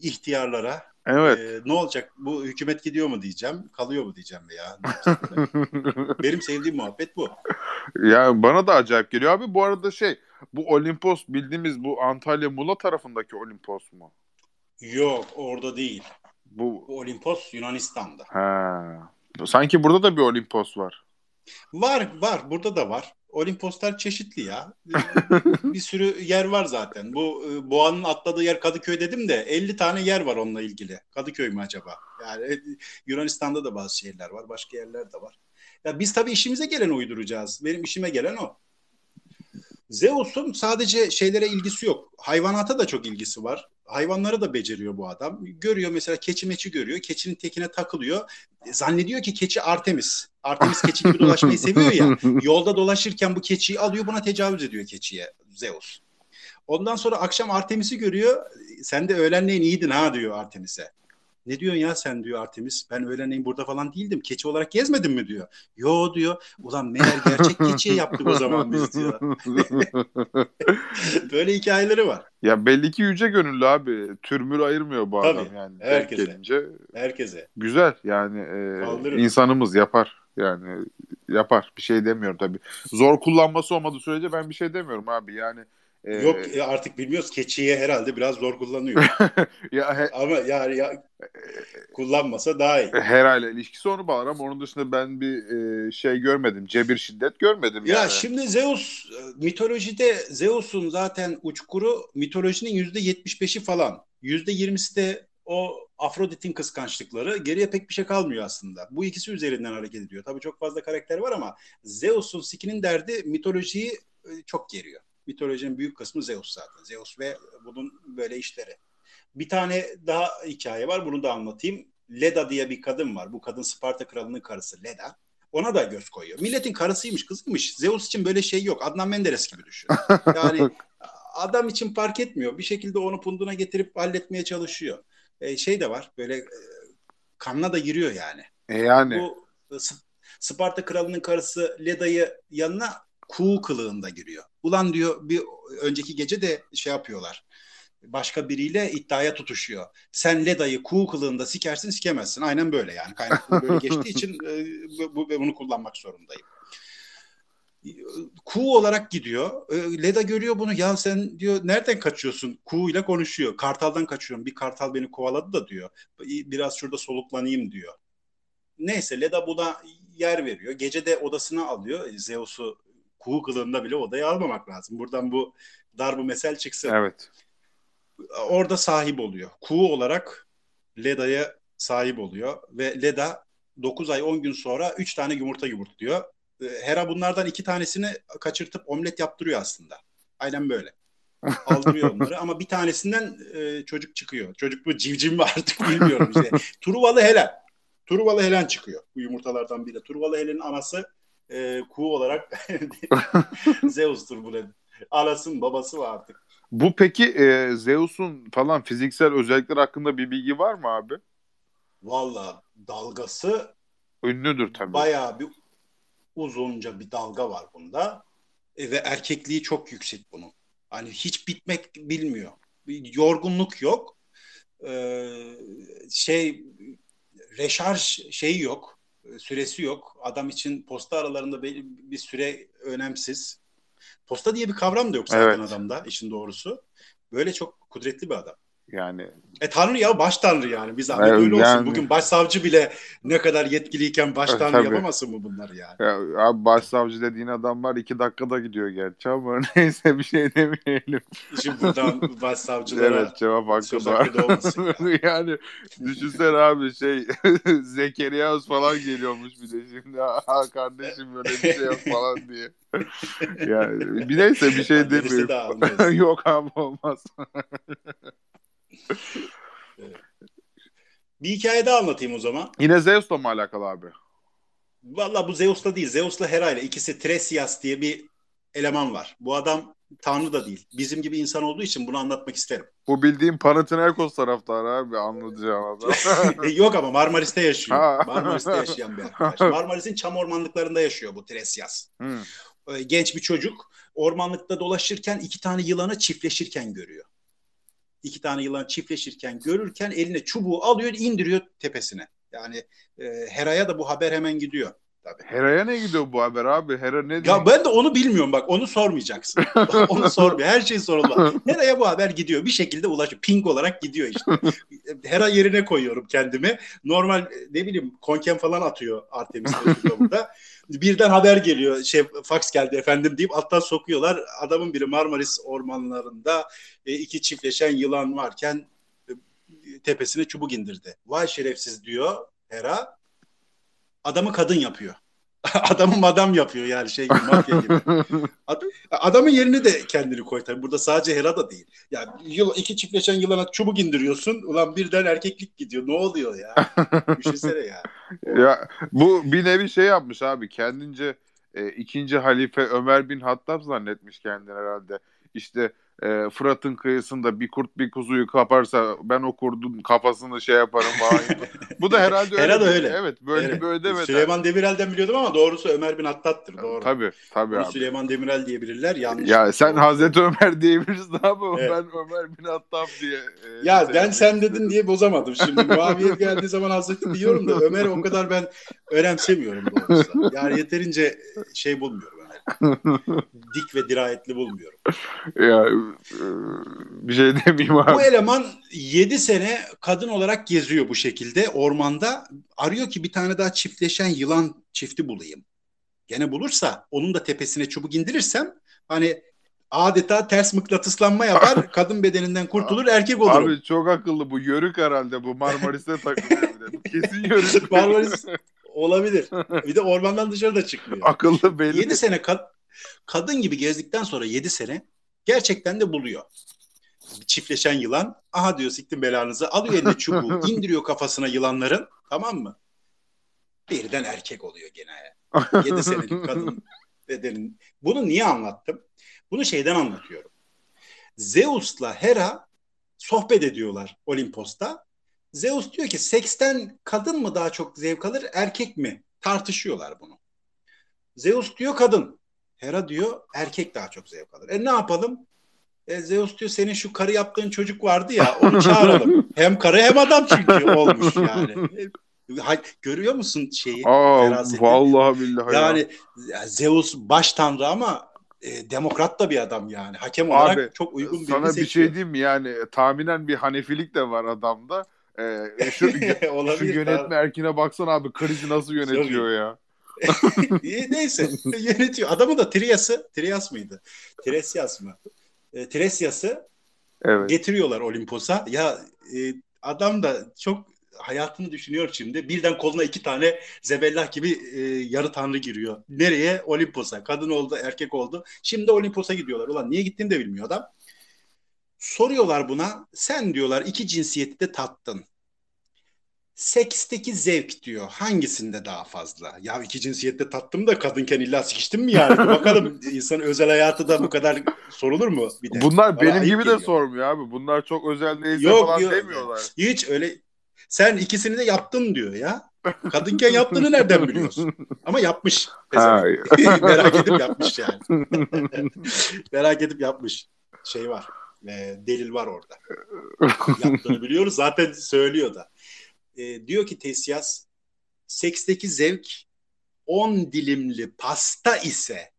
ihtiyarlara. evet. e, ne olacak bu hükümet gidiyor mu diyeceğim. Kalıyor mu diyeceğim ya. Benim sevdiğim muhabbet bu. ya bana da acayip geliyor abi. Bu arada şey bu Olimpos bildiğimiz bu Antalya Mula tarafındaki Olimpos mu? Yok orada değil. Bu Bu Olimpos Yunanistan'da. ha. Sanki burada da bir Olimpos var. Var var burada da var. Olimposlar çeşitli ya. bir sürü yer var zaten. Bu e, Boğa'nın atladığı yer Kadıköy dedim de 50 tane yer var onunla ilgili. Kadıköy mü acaba? Yani e, Yunanistan'da da bazı şehirler var. Başka yerler de var. Ya biz tabii işimize gelen uyduracağız. Benim işime gelen o. Zeus'un sadece şeylere ilgisi yok. Hayvanata da çok ilgisi var. Hayvanları da beceriyor bu adam. Görüyor mesela keçi meçi görüyor. Keçinin tekine takılıyor. Zannediyor ki keçi Artemis. Artemis keçi gibi dolaşmayı seviyor ya. Yolda dolaşırken bu keçiyi alıyor buna tecavüz ediyor keçiye Zeus. Ondan sonra akşam Artemis'i görüyor. Sen de öğlenleyin iyiydin ha diyor Artemis'e. Ne diyorsun ya sen diyor Artemis. Ben öğlenleyin burada falan değildim. Keçi olarak gezmedin mi diyor. Yo diyor. Ulan meğer gerçek keçiye yaptık o zaman biz diyor. Böyle hikayeleri var. ya belli ki yüce gönüllü abi. Türmür ayırmıyor bu Tabii, adam yani. Herkese. gelince Herkese. güzel yani e, Kaldırır. insanımız yapar. Yani yapar. Bir şey demiyorum tabii. Zor kullanması olmadığı sürece ben bir şey demiyorum abi. Yani e, Yok artık bilmiyoruz. Keçiye herhalde biraz zor kullanıyor. ya he, Ama yani ya, kullanmasa daha iyi. herhalde ilişkisi onu bağlar ama onun dışında ben bir e, şey görmedim. Cebir şiddet görmedim Ya yani. şimdi Zeus e, mitolojide Zeus'un zaten uçkuru mitolojinin yüzde yetmiş beşi falan. Yüzde yirmisi de o Afrodit'in kıskançlıkları. Geriye pek bir şey kalmıyor aslında. Bu ikisi üzerinden hareket ediyor. Tabii çok fazla karakter var ama Zeus'un sikinin derdi mitolojiyi e, çok geriyor. Mitolojinin büyük kısmı Zeus zaten. Zeus ve bunun böyle işleri. Bir tane daha hikaye var. Bunu da anlatayım. Leda diye bir kadın var. Bu kadın Sparta kralının karısı Leda. Ona da göz koyuyor. Milletin karısıymış, kızıymış. Zeus için böyle şey yok. Adnan Menderes gibi düşün. Yani adam için fark etmiyor. Bir şekilde onu punduna getirip halletmeye çalışıyor. E, şey de var. Böyle e, kanına da giriyor yani. E yani Bu e, Sparta kralının karısı Leda'yı yanına kuğu kılığında giriyor. Ulan diyor bir önceki gece de şey yapıyorlar. Başka biriyle iddiaya tutuşuyor. Sen Leda'yı kuğu kılığında sikersin sikemezsin. Aynen böyle yani. Kaynaklı böyle geçtiği için e, bu, bu- bunu kullanmak zorundayım. Kuğu olarak gidiyor. E, Leda görüyor bunu. Ya sen diyor nereden kaçıyorsun? Kuğu ile konuşuyor. Kartaldan kaçıyorum. Bir kartal beni kovaladı da diyor. Biraz şurada soluklanayım diyor. Neyse Leda buna yer veriyor. Gece de odasına alıyor. Zeus'u kuğu kılığında bile odaya almamak lazım. Buradan bu darbu mesel çıksın. evet. Orada sahip oluyor. Kuğu olarak Leda'ya sahip oluyor. Ve Leda 9 ay 10 gün sonra 3 tane yumurta yumurtluyor. Ee, Hera bunlardan iki tanesini kaçırtıp omlet yaptırıyor aslında. Aynen böyle. Aldırıyor onları ama bir tanesinden e, çocuk çıkıyor. Çocuk bu civciv mi artık bilmiyorum işte. Truvalı Helen. Truvalı Helen çıkıyor bu yumurtalardan biri. Truvalı Helen'in anası e, kuğu olarak Zeus'tur bu Leda. Anasının babası var artık. Bu peki e, Zeus'un falan fiziksel özellikler hakkında bir bilgi var mı abi? Valla dalgası Ünlüdür tabii. bayağı bir uzunca bir dalga var bunda. E, ve erkekliği çok yüksek bunun. Hani hiç bitmek bilmiyor. Bir yorgunluk yok. Ee, şey reşarj şeyi yok. Süresi yok. Adam için posta aralarında bir, süre önemsiz. Posta diye bir kavram da yok zaten Evet. adamda işin doğrusu. Böyle çok kudretli bir adam. Yani E tanrı ya baş tanrı yani. Biz Ahmet Evet, öyle olsun. yani- Bugün başsavcı bile ne kadar yetkiliyken baş E, tanrı tabii. yapamasın mı bunları yani? ya, abi başsavcı dediğin adamlar iki dakikada gidiyor gerçi ama neyse bir şey demeyelim. Şimdi buradan başsavcılara Evet cevap hakkı var. ya. yani düşünsene abi şey Zekeriya falan geliyormuş bir de şimdi ha kardeşim böyle bir şey yok falan diye. yani bir neyse bir şey demiyorum. yok abi olmaz. Bir hikaye daha anlatayım o zaman. Yine Zeus'la mı alakalı abi? Valla bu Zeus'la değil. Zeus'la Hera ile ikisi Tresias diye bir eleman var. Bu adam tanrı da değil. Bizim gibi insan olduğu için bunu anlatmak isterim. Bu bildiğim Panathinaikos taraftarı abi anlatacağım adam. Yok ama Marmaris'te yaşıyor. Ha. Marmaris'te yaşayan bir arkadaş. Marmaris'in çam ormanlıklarında yaşıyor bu Tresias. Hı. e, genç bir çocuk ormanlıkta dolaşırken iki tane yılanı çiftleşirken görüyor. İki tane yılan çiftleşirken görürken eline çubuğu alıyor indiriyor tepesine. Yani e, Hera'ya da bu haber hemen gidiyor. Tabii. Hera'ya ne gidiyor bu haber abi? Hera ne diyor? Ya ben de onu bilmiyorum bak onu sormayacaksın. onu sormuyor. Her şey sorulmaz. Hera'ya bu haber gidiyor. Bir şekilde ulaşıyor. Ping olarak gidiyor işte. Hera yerine koyuyorum kendimi. Normal ne bileyim konken falan atıyor Artemis burada. Birden haber geliyor. Şey fax geldi efendim deyip alttan sokuyorlar. Adamın biri Marmaris ormanlarında e, iki çiftleşen yılan varken e, tepesine çubuk indirdi. Vay şerefsiz diyor Hera. Adamı kadın yapıyor. Adamı madam yapıyor yani şey gibi mafya gibi. Adam, adamın yerine de kendini koy tabii. Burada sadece Hera da değil. Yani yıl, iki çiftleşen yılana çubuk indiriyorsun. Ulan birden erkeklik gidiyor. Ne oluyor ya? Düşünsene ya. Ya bu bir nevi şey yapmış abi kendince e, ikinci halife Ömer bin Hattab zannetmiş kendini herhalde. İşte e, Fırat'ın kıyısında bir kurt bir kuzuyu kaparsa ben o kurdun kafasını şey yaparım falan. bu da herhalde öyle. Bir- öyle. Evet böyle Evet. böyle demeden. Süleyman Demirel'den biliyordum ama doğrusu Ömer bin Hattat'tır. Doğru. Tabii tabii Bunu abi. Süleyman Demirel diyebilirler. Yanlış. Ya sen Hazreti Ömer diyebilirsin ama Evet. ben Ömer bin Hattab diye. e, Ya ben söylemek sen dedin diye bozamadım. Şimdi Muaviye geldiği zaman Hazreti diyorum da Ömer'i o kadar ben önemsemiyorum doğrusu. Yani yeterince şey bulmuyorum. Dik ve dirayetli bulmuyorum. Ya e, bir şey demeyeyim abi. Bu eleman 7 sene kadın olarak geziyor bu şekilde ormanda. Arıyor ki bir tane daha çiftleşen yılan çifti bulayım. Gene bulursa onun da tepesine çubuk indirirsem hani adeta ters mıknatıslanma yapar. kadın bedeninden kurtulur erkek olurum. Abi çok akıllı bu yörük herhalde bu Marmaris'te takılıyor bir de. Bu Kesin yörük. Marmaris olabilir. Bir de ormandan dışarı da çıkmıyor. akıllı belli. 7 sene kad- kadın gibi gezdikten sonra 7 sene gerçekten de buluyor. Çiftleşen yılan. Aha diyor siktim belanızı. Alıyor eline çubuğu. indiriyor kafasına yılanların. Tamam mı? Birden erkek oluyor gene. 7 senelik kadın bedenin. Bunu niye anlattım? Bunu şeyden anlatıyorum. Zeus'la Hera sohbet ediyorlar Olimpos'ta. Zeus diyor ki seksten kadın mı daha çok zevk alır erkek mi? Tartışıyorlar bunu. Zeus diyor kadın. Hera diyor erkek daha çok zevk alır. E ne yapalım? E, Zeus diyor senin şu karı yaptığın çocuk vardı ya onu çağıralım. hem karı hem adam çünkü olmuş yani. E, görüyor musun şeyi? Aa vallahi billahi. ya. Yani ya Zeus baş tanrı ama e, demokrat da bir adam yani. Hakem olarak Abi, çok uygun birini Sana bir şey diyeyim? Yani tahminen bir hanefilik de var adamda. Ee, şu, şu Olabilir. yönetme erkine baksana abi krizi nasıl yönetiyor ya. Neyse yönetiyor. Adamın da Trias'ı, Trias mıydı? Tresias mı? E, Tresias'ı Evet. getiriyorlar Olimpos'a. Ya e, adam da çok hayatını düşünüyor şimdi. Birden koluna iki tane zebellah gibi e, yarı tanrı giriyor. Nereye? Olimpos'a. Kadın oldu, erkek oldu. Şimdi Olimpos'a gidiyorlar. Ulan niye gittiğini de bilmiyor adam. Soruyorlar buna. Sen diyorlar iki cinsiyeti de tattın. Seksteki zevk diyor. Hangisinde daha fazla? Ya iki cinsiyette tattım da kadınken illa sikiştim mi yani? Bakalım insan özel hayatı da bu kadar sorulur mu? Bir de. Bunlar Bana benim gibi de geliyor. sormuyor abi. Bunlar çok özel değilse Yok, falan yok. demiyorlar. Hiç öyle. Sen ikisini de yaptın diyor ya. Kadınken yaptığını nereden biliyorsun? Ama yapmış. Merak edip yapmış yani. Merak edip yapmış. Şey var. e, delil var orada. Yaptığını biliyoruz. Zaten söylüyor da. E, diyor ki Tesyas seksteki zevk 10 dilimli pasta ise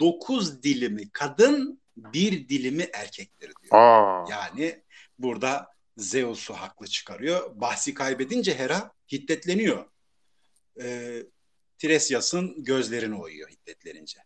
9 dilimi kadın bir dilimi erkektir diyor. Aa. Yani burada Zeus'u haklı çıkarıyor. Bahsi kaybedince Hera hiddetleniyor. Ee, Tiresias'ın gözlerini oyuyor hiddetlenince.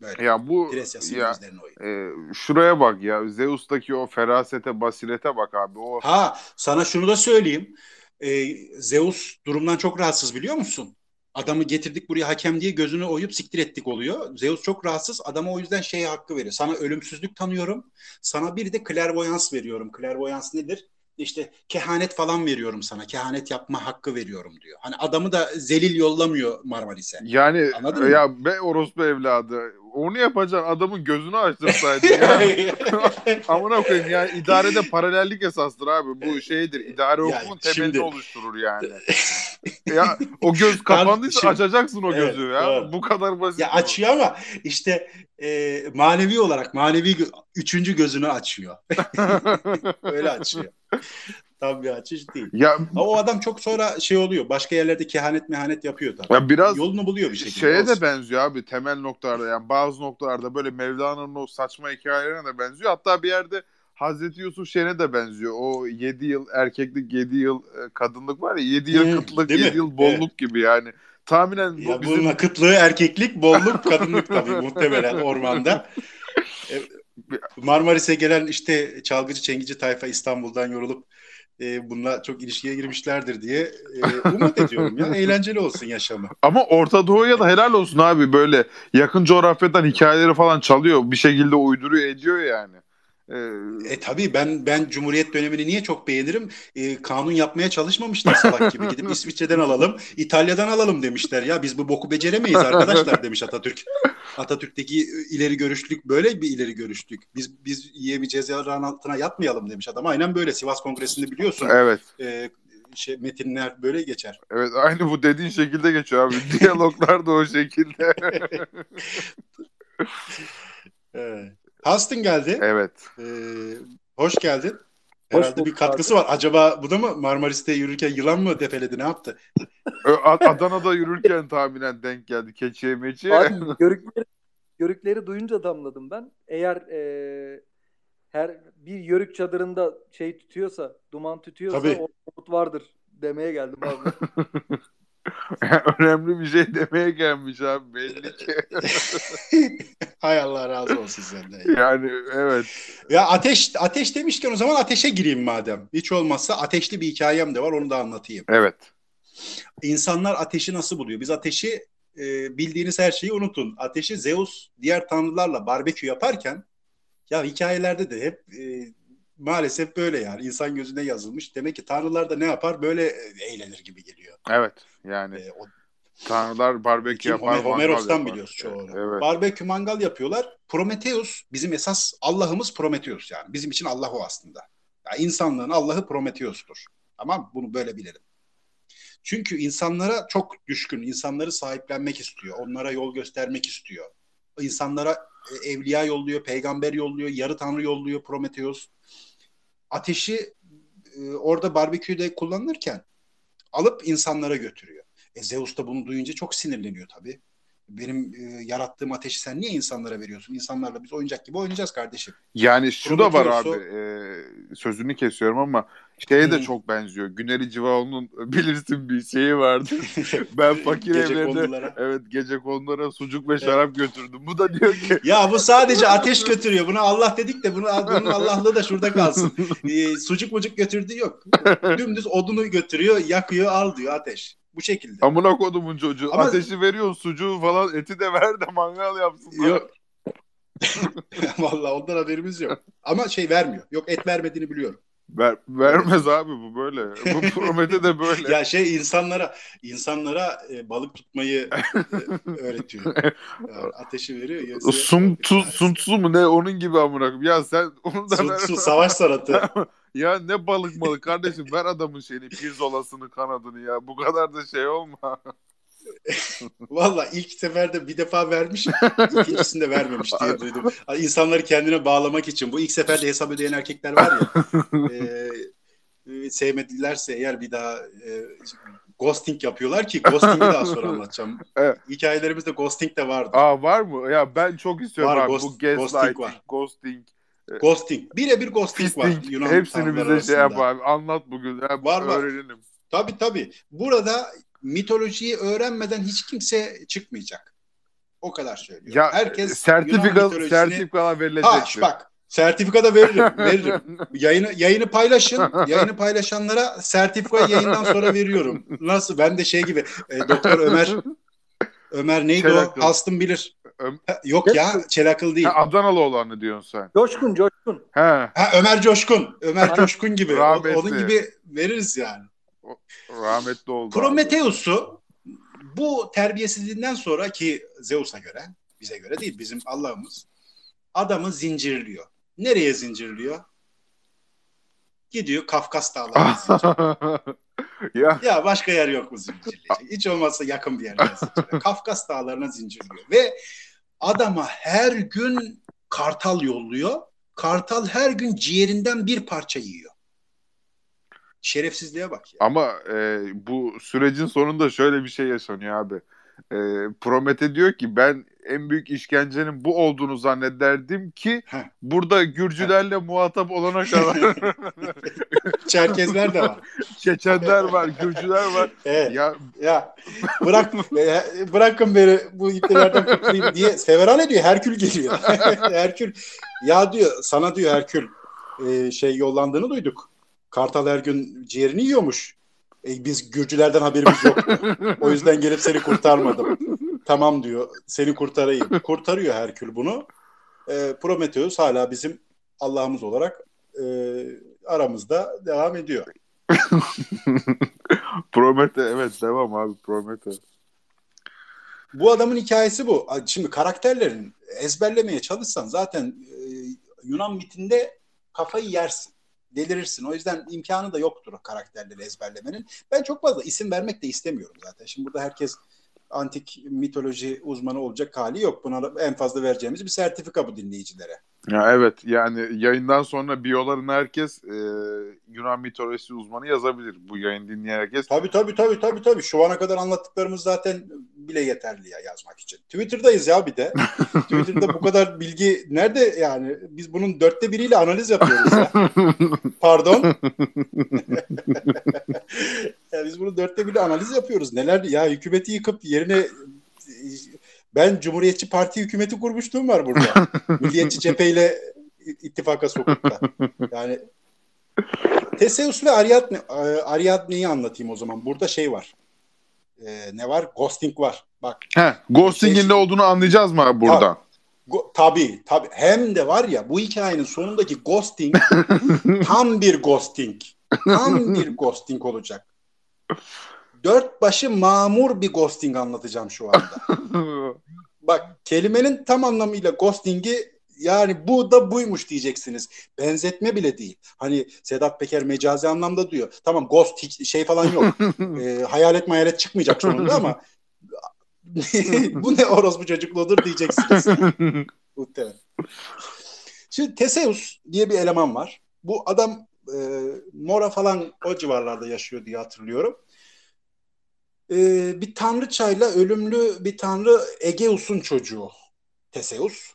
Böyle. Ya bu ya gözlerini oyuyor. e, şuraya bak ya Zeus'taki o ferasete basirete bak abi o Ha sana şunu da söyleyeyim. Ee, Zeus durumdan çok rahatsız biliyor musun? Adamı getirdik buraya hakem diye gözünü oyup siktir ettik oluyor. Zeus çok rahatsız. Adama o yüzden şeye hakkı veriyor. Sana ölümsüzlük tanıyorum. Sana bir de klervoyans veriyorum. Klervoyans nedir? İşte kehanet falan veriyorum sana. Kehanet yapma hakkı veriyorum diyor. Hani adamı da zelil yollamıyor Marmaris'e. yani Anladın mı? ya be orospu evladı onu yapacaksın adamın gözünü açtırsaydın ya. Amına koyayım yani idarede paralellik esastır abi. Bu şeydir. İdare Ya hukumun temelini şimdi- oluşturur yani. ya o göz kapandıysa şimdi- açacaksın o Evet, gözü ya. doğru. Bu kadar basit. ya açıyor ama işte e, manevi olarak manevi üçüncü gözünü açıyor. Öyle açıyor. Tam bir açış değil. ya, Ama o adam çok sonra şey oluyor. Başka yerlerde kehanet mehanet yapıyor tabii. ya biraz Yolunu buluyor bir şekilde. şeye de Olsun. benziyor abi temel noktalarda yani bazı noktalarda böyle Mevlana'nın o saçma hikayelerine de benziyor. Hatta bir yerde Hazreti Yusuf şeyine de benziyor. O 7 yıl erkeklik 7 yıl e, kadınlık var ya 7 yıl kıtlık değil mi? 7 yıl bolluk gibi yani. Tahminen bu Ya bizim bunun akıtlığı erkeklik, bolluk kadınlık tabii muhtemelen ormanda. E, Marmaris'e gelen işte çalgıcı çengici tayfa İstanbul'dan yorulup e, bununla çok ilişkiye girmişlerdir diye e, umut ediyorum ya. Eğlenceli olsun yaşamı. Ama Orta Doğu'ya da helal olsun abi böyle yakın coğrafyadan hikayeleri falan çalıyor. Bir şekilde uyduruyor ediyor yani. Ee, E tabii ben ben Cumhuriyet dönemini niye çok beğenirim? E, kanun yapmaya çalışmamışlar salak gibi. Gidip İsviçre'den alalım, İtalya'dan alalım demişler. Ya biz bu boku beceremeyiz arkadaşlar demiş Atatürk. Atatürk'teki ileri görüşlük böyle bir ileri görüşlük. Biz biz yiyemeyeceğiz yarın altına yatmayalım demiş adam. Aynen böyle Sivas Kongresi'nde biliyorsun. evet. E, şey metinler böyle geçer. Evet aynı bu dediğin şekilde geçiyor abi. Diyaloglar da o şekilde. Evet. Huston geldi. evet. E, hoş geldin. Hoş Herhalde bir katkısı var. Acaba bu da mı Marmaris'te yürürken yılan mı defeledi ne yaptı? Adana'da yürürken tahminen denk geldi keçiye meçiye. Abi yörükleri, yörükleri duyunca damladım ben. Eğer e, her bir yörük çadırında şey tutuyorsa, duman tutuyorsa Tabii. o umut vardır demeye geldim abi. Önemli bir şey demeye gelmiş abi belli ki. Hay Allah razı olsun senden. Yani evet. Ya ateş ateş demişken o zaman ateşe gireyim madem. Hiç olmazsa ateşli bir hikayem de var onu da anlatayım. Evet. İnsanlar ateşi nasıl buluyor? Biz ateşi e, bildiğiniz her şeyi unutun. Ateşi Zeus diğer tanrılarla barbekü yaparken ya hikayelerde de hep e, maalesef böyle yani insan gözüne yazılmış. Demek ki tanrılar da ne yapar? Böyle e, eğlenir gibi geliyor. Evet. Yani E, o tanrılar barbekü yapar. Homeros'tan biliyoruz çoğunu. Evet. Barbekü mangal yapıyorlar. Prometheus bizim esas Allah'ımız Prometheus yani. Bizim için Allah o aslında. Yani insanlığın Allah'ı Prometheus'tur. Tamam Bunu böyle bilelim. Çünkü insanlara çok düşkün, insanları sahiplenmek istiyor, onlara yol göstermek istiyor. İnsanlara e, evliya yolluyor, peygamber yolluyor, yarı tanrı yolluyor Prometheus. Ateşi e, orada barbeküde kullanılırken alıp insanlara götürüyor. E Zeus da bunu duyunca çok sinirleniyor tabii. Benim e, yarattığım ateşi sen niye insanlara veriyorsun? İnsanlarla biz oyuncak gibi oynayacağız kardeşim. Yani şu da var abi. Prometheus'u- e, sözünü kesiyorum ama şeye de Hı. çok benziyor. Güneri Civao'nun bilirsin bir şeyi vardı. Ben fakir Gece evlerine kondulara. evet gece konulara sucuk ve şarap götürdüm. Bu da diyor ki Ya bu sadece ateş götürüyor. Buna Allah dedik de bunu, bunun Allah'lığı da şurada kalsın. Ee, sucuk mucuk götürdüğü yok. Dümdüz odunu götürüyor, yakıyor, al diyor ateş. Bu şekilde. amına kodumun çocuğu Ama- ateşi veriyor sucuğu falan eti de ver de mangal yapsınlar. Yok. Vallahi ondan haberimiz yok. Ama şey vermiyor. Yok et vermediğini biliyorum. Ver, vermez abi bu böyle. Bu Promete de böyle. Ya şey insanlara insanlara e, balık tutmayı e, öğretiyor. Yani ateşi veriyor. gerisi- Sun, tu, sun Tzu mu ne onun gibi amına. Ya sen onu da Sun ver. Tzu, savaş sanatı. Ya ne balık balık kardeşim ver adamın şeyini pirzolasını kanadını ya. Bu kadar da şey olma. Valla ilk seferde bir defa vermiş, ikincisinde vermemiş diye duydum. İnsanları kendine bağlamak için. Bu ilk seferde hesap ödeyen erkekler var ya. e, e, sevmedilerse eğer bir daha e, ghosting yapıyorlar ki ghosting'i daha sonra anlatacağım. Evet. Hikayelerimizde ghosting de vardı. Aa var mı? Ya ben çok istiyorum Var, abi. ghost- bu gaslighting, ghosting, var. Ghosting. Birebir ghosting var. Yunan hepsini bize şey arasında. yap abi. Anlat bugün. Ya, Var, var. öğrenelim. Tabii tabii. Burada mitolojiyi öğrenmeden hiç kimse çıkmayacak. O kadar söylüyorum. Ya Herkes sertifika, Yunan mitolojisini- sertifikalar Ha verilecektir. bak sertifika da veririm. veririm. Yayını, yayını paylaşın. Yayını paylaşanlara sertifika yayından sonra veriyorum. Nasıl? Ben de şey gibi e, Doktor Ömer Ömer neydi Çelakıl. o? Hastım bilir. Öm- Ha, Yok ya Çelakıl değil. Ha, Adanalı olanı diyorsun sen. Coşkun coşkun. He. Ha, Ömer Coşkun. Ömer Coşkun gibi. O- Rahmetli. onun gibi veririz yani. Rahmetli oldu. Prometheus'u bu terbiyesizliğinden sonra ki Zeus'a göre, bize göre değil bizim Allah'ımız adamı zincirliyor. Nereye zincirliyor? Gidiyor Kafkas dağlarına zincirliyor. ya Ya başka yer yok mu zincirleyecek? Hiç olmazsa yakın bir yerde zincirliyor. Kafkas dağlarına zincirliyor. Ve adama her gün kartal yolluyor. Kartal her gün ciğerinden bir parça yiyor. Şerefsizliğe bak ya. ama e, bu sürecin sonunda şöyle bir şey yaşanıyor abi. E, Promete diyor ki ben en büyük işkencenin bu olduğunu zannederdim ki Heh. burada Gürcülerle muhatap olana kadar Çerkezler de var. Çeçenler var, Gürcüler var. Evet. Ya Ya bırak e, bırakın beni bu iplerden kurtulayım diye Severan ediyor. Herkül geliyor. Herkül ya diyor sana diyor Herkül e, şey yollandığını duyduk. Kartal her gün ciğerini yiyormuş. E, biz Gürcülerden haberimiz yoktu. O yüzden gelip seni kurtarmadım. Tamam diyor. Seni kurtarayım. Kurtarıyor Herkül bunu. E, Prometheus hala bizim Allah'ımız olarak e, aramızda devam ediyor. Promete evet devam abi Promete. Bu adamın hikayesi bu. Şimdi karakterlerin ezberlemeye çalışsan zaten e, Yunan mitinde kafayı yersin. Delirirsin. O yüzden imkanı da yoktur karakterleri ezberlemenin. Ben çok fazla isim vermek de istemiyorum zaten. Şimdi burada herkes antik mitoloji uzmanı olacak hali yok. Buna en fazla vereceğimiz bir sertifika bu dinleyicilere. Ya evet yani yayından sonra biyolarını herkes e, Yunan mitolojisi uzmanı yazabilir. Bu yayın dinleyen herkes. Tabii tabii tabii tabii tabii. Şu ana kadar anlattıklarımız zaten bile yeterli ya yazmak için. Twitter'dayız ya bir de. Twitter'da bu kadar bilgi nerede yani? Biz bunun dörtte biriyle analiz yapıyoruz ya. Pardon. ya biz bunu dörtte biriyle analiz yapıyoruz. Neler ya hükümeti yıkıp yerine ben Cumhuriyetçi Parti hükümeti kurmuşluğum var burada. Milliyetçi cepheyle ittifaka sokup da. Yani Teseus ve Ariadne, Ariadne'yi anlatayım o zaman. Burada şey var. Ee, ne var? Ghosting var. Bak He, ghosting'in Şey- ne olduğunu anlayacağız mı burada? Go- tabii tabii. Hem de var ya bu hikayenin sonundaki ghosting tam bir ghosting. Tam bir ghosting olacak. Dört başı mamur bir ghosting anlatacağım şu anda. Bak kelimenin tam anlamıyla ghosting'i yani bu da buymuş diyeceksiniz. Benzetme bile değil. Hani Sedat Peker mecazi anlamda diyor. Tamam ghost hiç şey falan yok. Ee, hayalet mayalet çıkmayacak sonunda ama bu ne orospu çocukluğudur diyeceksiniz. Muhtemelen. Şimdi Teseus diye bir eleman var. Bu adam e, Mora falan o civarlarda yaşıyor diye hatırlıyorum. E, bir tanrıçayla ölümlü bir tanrı Egeus'un çocuğu Teseus.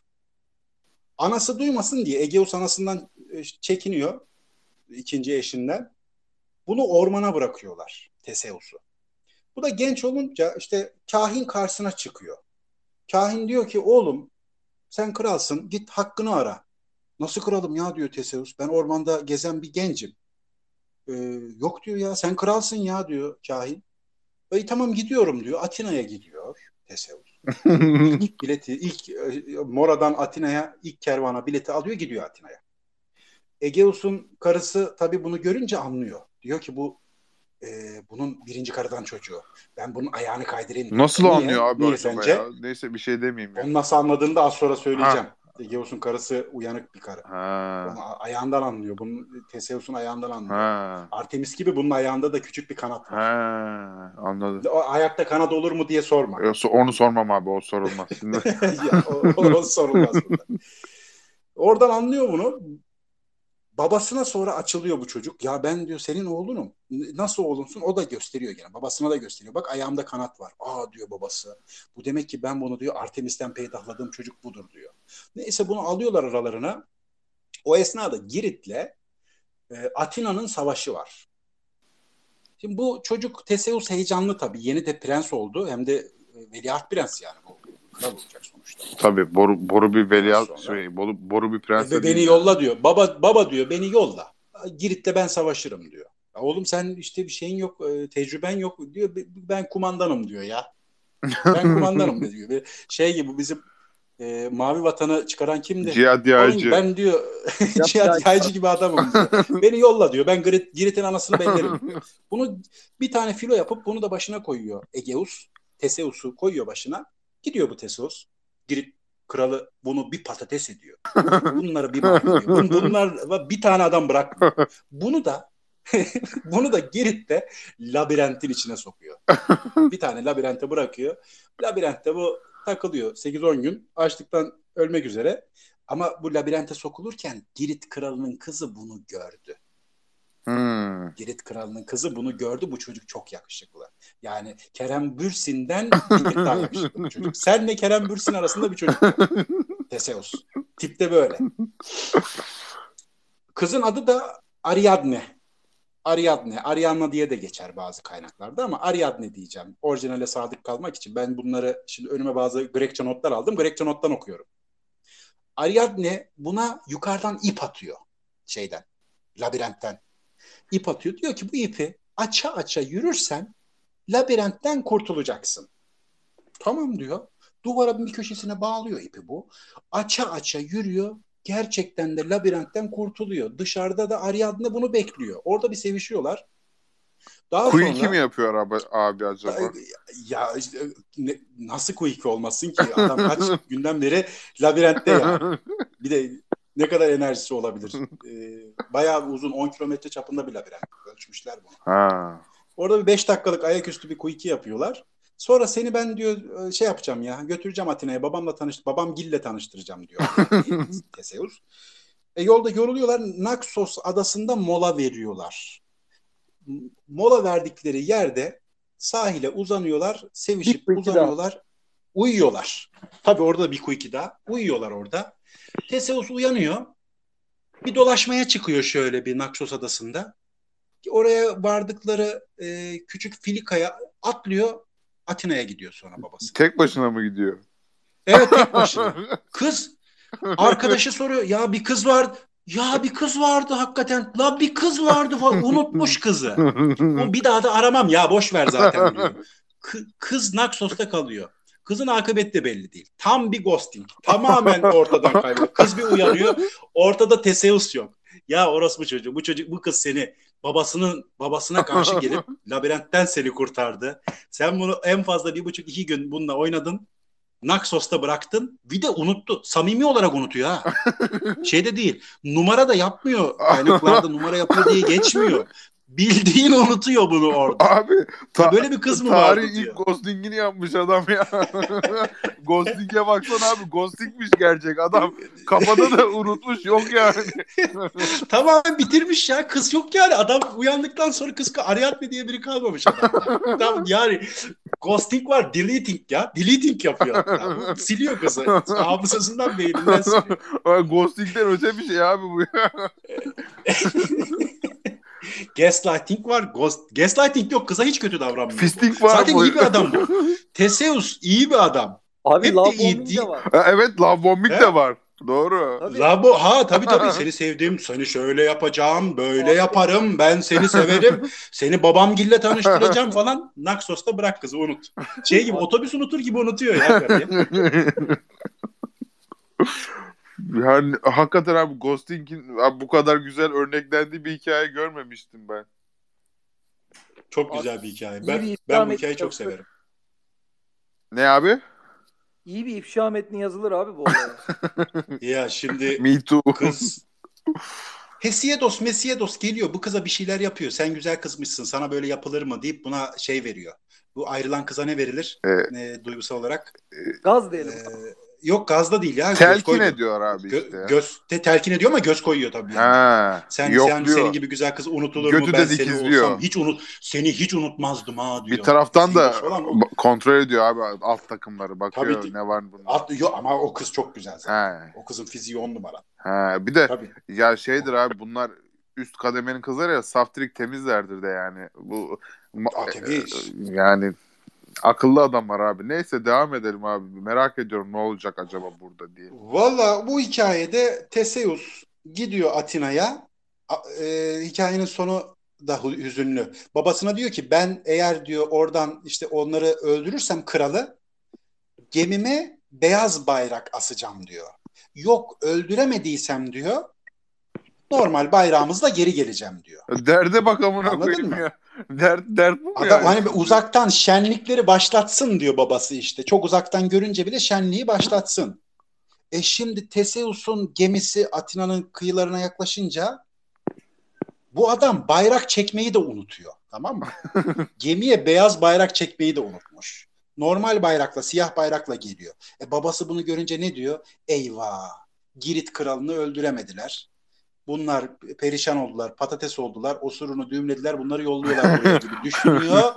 Anası duymasın diye Egeus anasından e, çekiniyor ikinci eşinden. Bunu ormana bırakıyorlar Teseus'u. Bu da genç olunca işte kahin karşısına çıkıyor. Kahin diyor ki oğlum sen kralsın git hakkını ara. Nasıl kralım ya diyor Teseus. Ben ormanda gezen bir gencim. Ee, yok diyor ya sen kralsın ya diyor kahin. E, tamam gidiyorum diyor. Atina'ya gidiyor Teseus. İlk bileti ilk e, Mora'dan Atina'ya ilk kervana bileti alıyor gidiyor Atina'ya. Egeus'un karısı tabii bunu görünce anlıyor. Diyor ki bu e, bunun birinci karıdan çocuğu. Ben bunun ayağını kaydırayım. Nasıl Niye? anlıyor abi Niye acaba sence? ya? Neyse bir şey demeyeyim ya. Onu nasıl anladığını da az sonra söyleyeceğim. Egeus'un karısı uyanık bir karı. Ha. Onu ayağından anlıyor. Bunun Teseus'un ayağından anlıyor. Ha. Artemis gibi bunun ayağında da küçük bir kanat var. Ha. Anladım. O ayakta kanat olur mu diye sorma. Yoksa onu sormam abi o sorulmaz. Ya, o, o, o sorulmaz. Oradan anlıyor bunu. Babasına sonra açılıyor bu çocuk. Ya ben diyor senin oğlunum. Nasıl oğlunsun? O da gösteriyor gene. Babasına da gösteriyor. Bak ayağımda kanat var. Aa diyor babası. Bu demek ki ben bunu diyor Artemis'ten peydahladığım çocuk budur diyor. Neyse bunu alıyorlar aralarına. O esnada Girit'le e, Atina'nın savaşı var. Şimdi bu çocuk Teseus heyecanlı tabii. Yeni de prens oldu. Hem de e, veliaht prens yani. Bu kral olacak sonuçta. tabii boru, boru bir Sonra- şey, boru, boru bir prens. Ve beni yolla diyor. Baba baba diyor beni yolla. Girit'te ben savaşırım diyor. Ya oğlum sen işte bir şeyin yok, e, tecrüben yok diyor. Ben kumandanım diyor ya. Ben kumandanım diyor. Bir Şey gibi bizim e, Mavi Vatan'ı çıkaran kimdi? Cihat Diyacı. ben diyor Cihat Yaycı gibi adamım diyor. Beni yolla diyor. Ben Girit, Girit'in anasını bellerim. diyor. Bunu bir tane filo yapıp bunu da başına koyuyor. Egeus, Teseus'u koyuyor başına. Gidiyor bu Teseus. Girit kralı bunu bir patates ediyor. Bunları bir mahvediyor. Bun- Bunlar bir tane adam bırakmıyor. Bunu da bunu da Girit'te labirentin içine sokuyor. Bir tane labirente bırakıyor. Labirentte bu takılıyor 8-10 gün. Açlıktan ölmek üzere. Ama bu labirente sokulurken Girit kralının kızı bunu gördü. Hmm. Girit kralının kızı bunu gördü. Bu çocuk çok yakışıklı. Yani Kerem Bürsin'den bir tık daha yakışıklı bu çocuk. Senle Kerem Bürsin arasında bir çocuk. Teseus. Tipte böyle. Kızın adı da Ariadne. Ariadne, Arianna diye de geçer bazı kaynaklarda ama Ariadne diyeceğim. Orijinale sadık kalmak için ben bunları şimdi önüme bazı Grekçe notlar aldım. Grekçe nottan okuyorum. Ariadne buna yukarıdan ip atıyor şeyden, labirentten. İp atıyor. Diyor ki bu ipi aça aça yürürsen labirentten kurtulacaksın. Tamam diyor. Duvara bir köşesine bağlıyor ipi bu. Aça aça yürüyor. Gerçekten de labirentten kurtuluyor. Dışarıda da Ariadne bunu bekliyor. Orada bir sevişiyorlar. Daha Quickie sonra mi yapıyor abi, abi acaba? ya işte, ne- nasıl quick olmasın ki? Adam kaç günden beri labirentte ya. Bir de ne kadar enerjisi olabilir? Ee, bayağı uzun 10 kilometre çapında bir labirent. Ölçmüşler bunu. ha. Orada bir 5 dakikalık ayaküstü bir quickie yapıyorlar. Sonra seni ben diyor şey yapacağım ya götüreceğim Atina'ya babamla tanış babam Gil'le tanıştıracağım diyor Teseus. E, yolda yoruluyorlar Naxos adasında mola veriyorlar. Mola verdikleri yerde sahile uzanıyorlar, sevişip Bir uzanıyorlar, uyuyorlar. Tabii orada da bir quickie daha. Uyuyorlar orada. Teseus uyanıyor. Bir dolaşmaya çıkıyor şöyle bir Naxos adasında. Oraya vardıkları e, küçük filikaya atlıyor. Atina'ya gidiyor sonra babası. Tek başına mı gidiyor? Evet tek başına. Kız arkadaşı soruyor. Ya bir kız vardı. Ya bir kız vardı hakikaten. La bir kız vardı falan. Unutmuş kızı. O bir daha da aramam ya boş ver zaten diyor. Kız Naxos'ta kalıyor. Kızın akıbeti de belli değil. Tam bir ghosting. Tamamen ortadan kayboluyor. Kız bir uyanıyor. Ortada Teseus yok. Ya orası bu çocuk. Bu çocuk bu kız seni babasının babasına karşı gelip labirentten seni kurtardı. Sen bunu en fazla bir buçuk iki gün bununla oynadın. Naxos'ta bıraktın. Bir de unuttu. Samimi olarak unutuyor ha. Şeyde değil. Numara da yapmıyor. Kaynaklarda numara yapıyor diye geçmiyor. Bildiğin unutuyor bunu orada. Abi ta- Böyle bir kız mı vardı Tarih diyor. ilk ghostingini yapmış adam ya. Ghosting'e baksana abi. Ghostingmiş gerçek adam. Kafada da unutmuş yok yani. Tamamen bitirmiş ya. Kız yok yani. Adam uyandıktan sonra kız Ariadne diye biri kalmamış adam. Tamam yani ghosting var. Deleting ya. Deleting yapıyor. Ya, siliyor kızı. Hafızasından beyninden siliyor. Ghosting'den öte bir şey abi bu ya. Gaslighting var. Ghost... Gaslighting yok. Kıza hiç kötü davranmıyor. Fisting var Zaten bu. iyi bir adam bu. Teseus iyi bir adam. Abi Hep love bombing de var. Evet love bombing de var. Doğru. Tabii. Labo ha tabii tabii seni sevdim. Seni şöyle yapacağım, böyle yaparım. Ben seni severim. Seni babamgille tanıştıracağım falan. Naxos'ta bırak kızı unut. Şey gibi otobüs unutur gibi unutuyor ya. Yani hakikaten abi Ghosting'in abi bu kadar güzel örneklendiği bir hikaye görmemiştim ben. Çok güzel bir hikaye. Ben, bir ben bu hikayeyi çok severim. Ne abi? İyi bir ifşa metni yazılır abi bu olaya. Ya şimdi Me too. kız Hesiedos Mesiedos geliyor bu kıza bir şeyler yapıyor. Sen güzel kızmışsın sana böyle yapılır mı deyip buna şey veriyor. Bu ayrılan kıza ne verilir Evet. e, duygusal olarak? Gaz diyelim. E, yok gazda değil ya. göz Telkin koydu. ediyor abi Gö- işte. göz te- telkin ediyor ama göz koyuyor tabii. Yani. Ha, Sen, yok sen diyor. senin gibi güzel kız unutulur Götü mu? Ben seni olsam hiç unut seni hiç unutmazdım ha diyor. Bir taraftan da falan kontrol ediyor abi alt takımları. Bakıyor Tabii ne var bunda. At, yok ama o kız çok güzel zaten. Ha, O kızın fiziği on numara. ha. Bir de Tabii. ya şeydir abi bunlar üst kademenin kızları ya saftirik temizlerdir de yani. Bu Aa, temiz. yani akıllı adamlar abi. Neyse devam edelim abi. Merak ediyorum ne olacak acaba burada diye. Valla bu hikayede Teseus gidiyor Atina'ya. E, hikayenin sonu da hüzünlü. Babasına diyor ki ben eğer diyor oradan işte onları öldürürsem kralı gemime beyaz bayrak asacağım diyor. Yok öldüremediysem diyor normal bayrağımızla geri geleceğim diyor. Derde bak amına koyayım mı? ya. Dert, dert bu mu Adam yani? hani uzaktan şenlikleri başlatsın diyor babası işte. Çok uzaktan görünce bile şenliği başlatsın. E şimdi Teseus'un gemisi Atina'nın kıyılarına yaklaşınca bu adam bayrak çekmeyi de unutuyor. Tamam mı? Gemiye beyaz bayrak çekmeyi de unutmuş. Normal bayrakla, siyah bayrakla geliyor. E babası bunu görünce ne diyor? Eyvah! Girit kralını öldüremediler. Bunlar perişan oldular, patates oldular, osurunu düğümlediler, bunları yolluyorlar buraya gibi düşünüyor.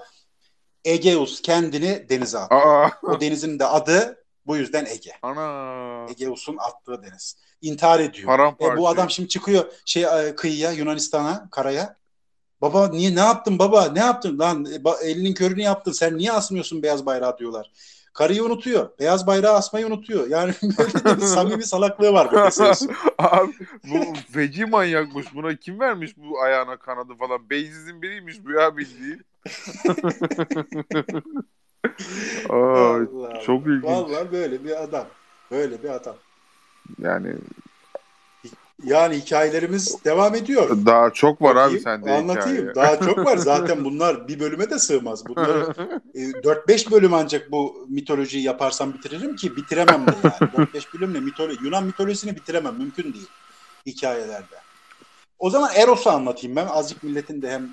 Egeus kendini denize atıyor. Aa, O denizin de adı bu yüzden Ege. ana. Egeus'un attığı deniz. İntihar ediyor. Paramparça. E, bu adam şimdi çıkıyor şey e, kıyıya Yunanistan'a karaya. Baba niye ne yaptın baba ne yaptın lan E, elinin körünü yaptın sen niye asmıyorsun beyaz bayrağı diyorlar. Karıyı unutuyor. Beyaz bayrağı asmayı unutuyor. Yani böyle bir samimi salaklığı var bu Teseus'un. Abi bu feci manyakmış. Buna kim vermiş bu ayağına kanadı falan? Beyinsizin biriymiş bu ya bildiğin. Aa, Allah çok ilginç. Vallahi böyle bir adam. Böyle bir adam. yani Yani hikayelerimiz devam ediyor. daha çok var abi Bakayım, sende Anlatayım. hikaye. Daha çok var. Zaten bunlar bir bölüme de sığmaz. Bunları e, 4-5 bölüm ancak bu mitolojiyi yaparsam bitiririm ki bitiremem de yani. 4-5 bölümle mitolo Yunan mitolojisini bitiremem. Mümkün değil hikayelerde. O zaman Eros'u anlatayım ben. Azıcık milletin de hem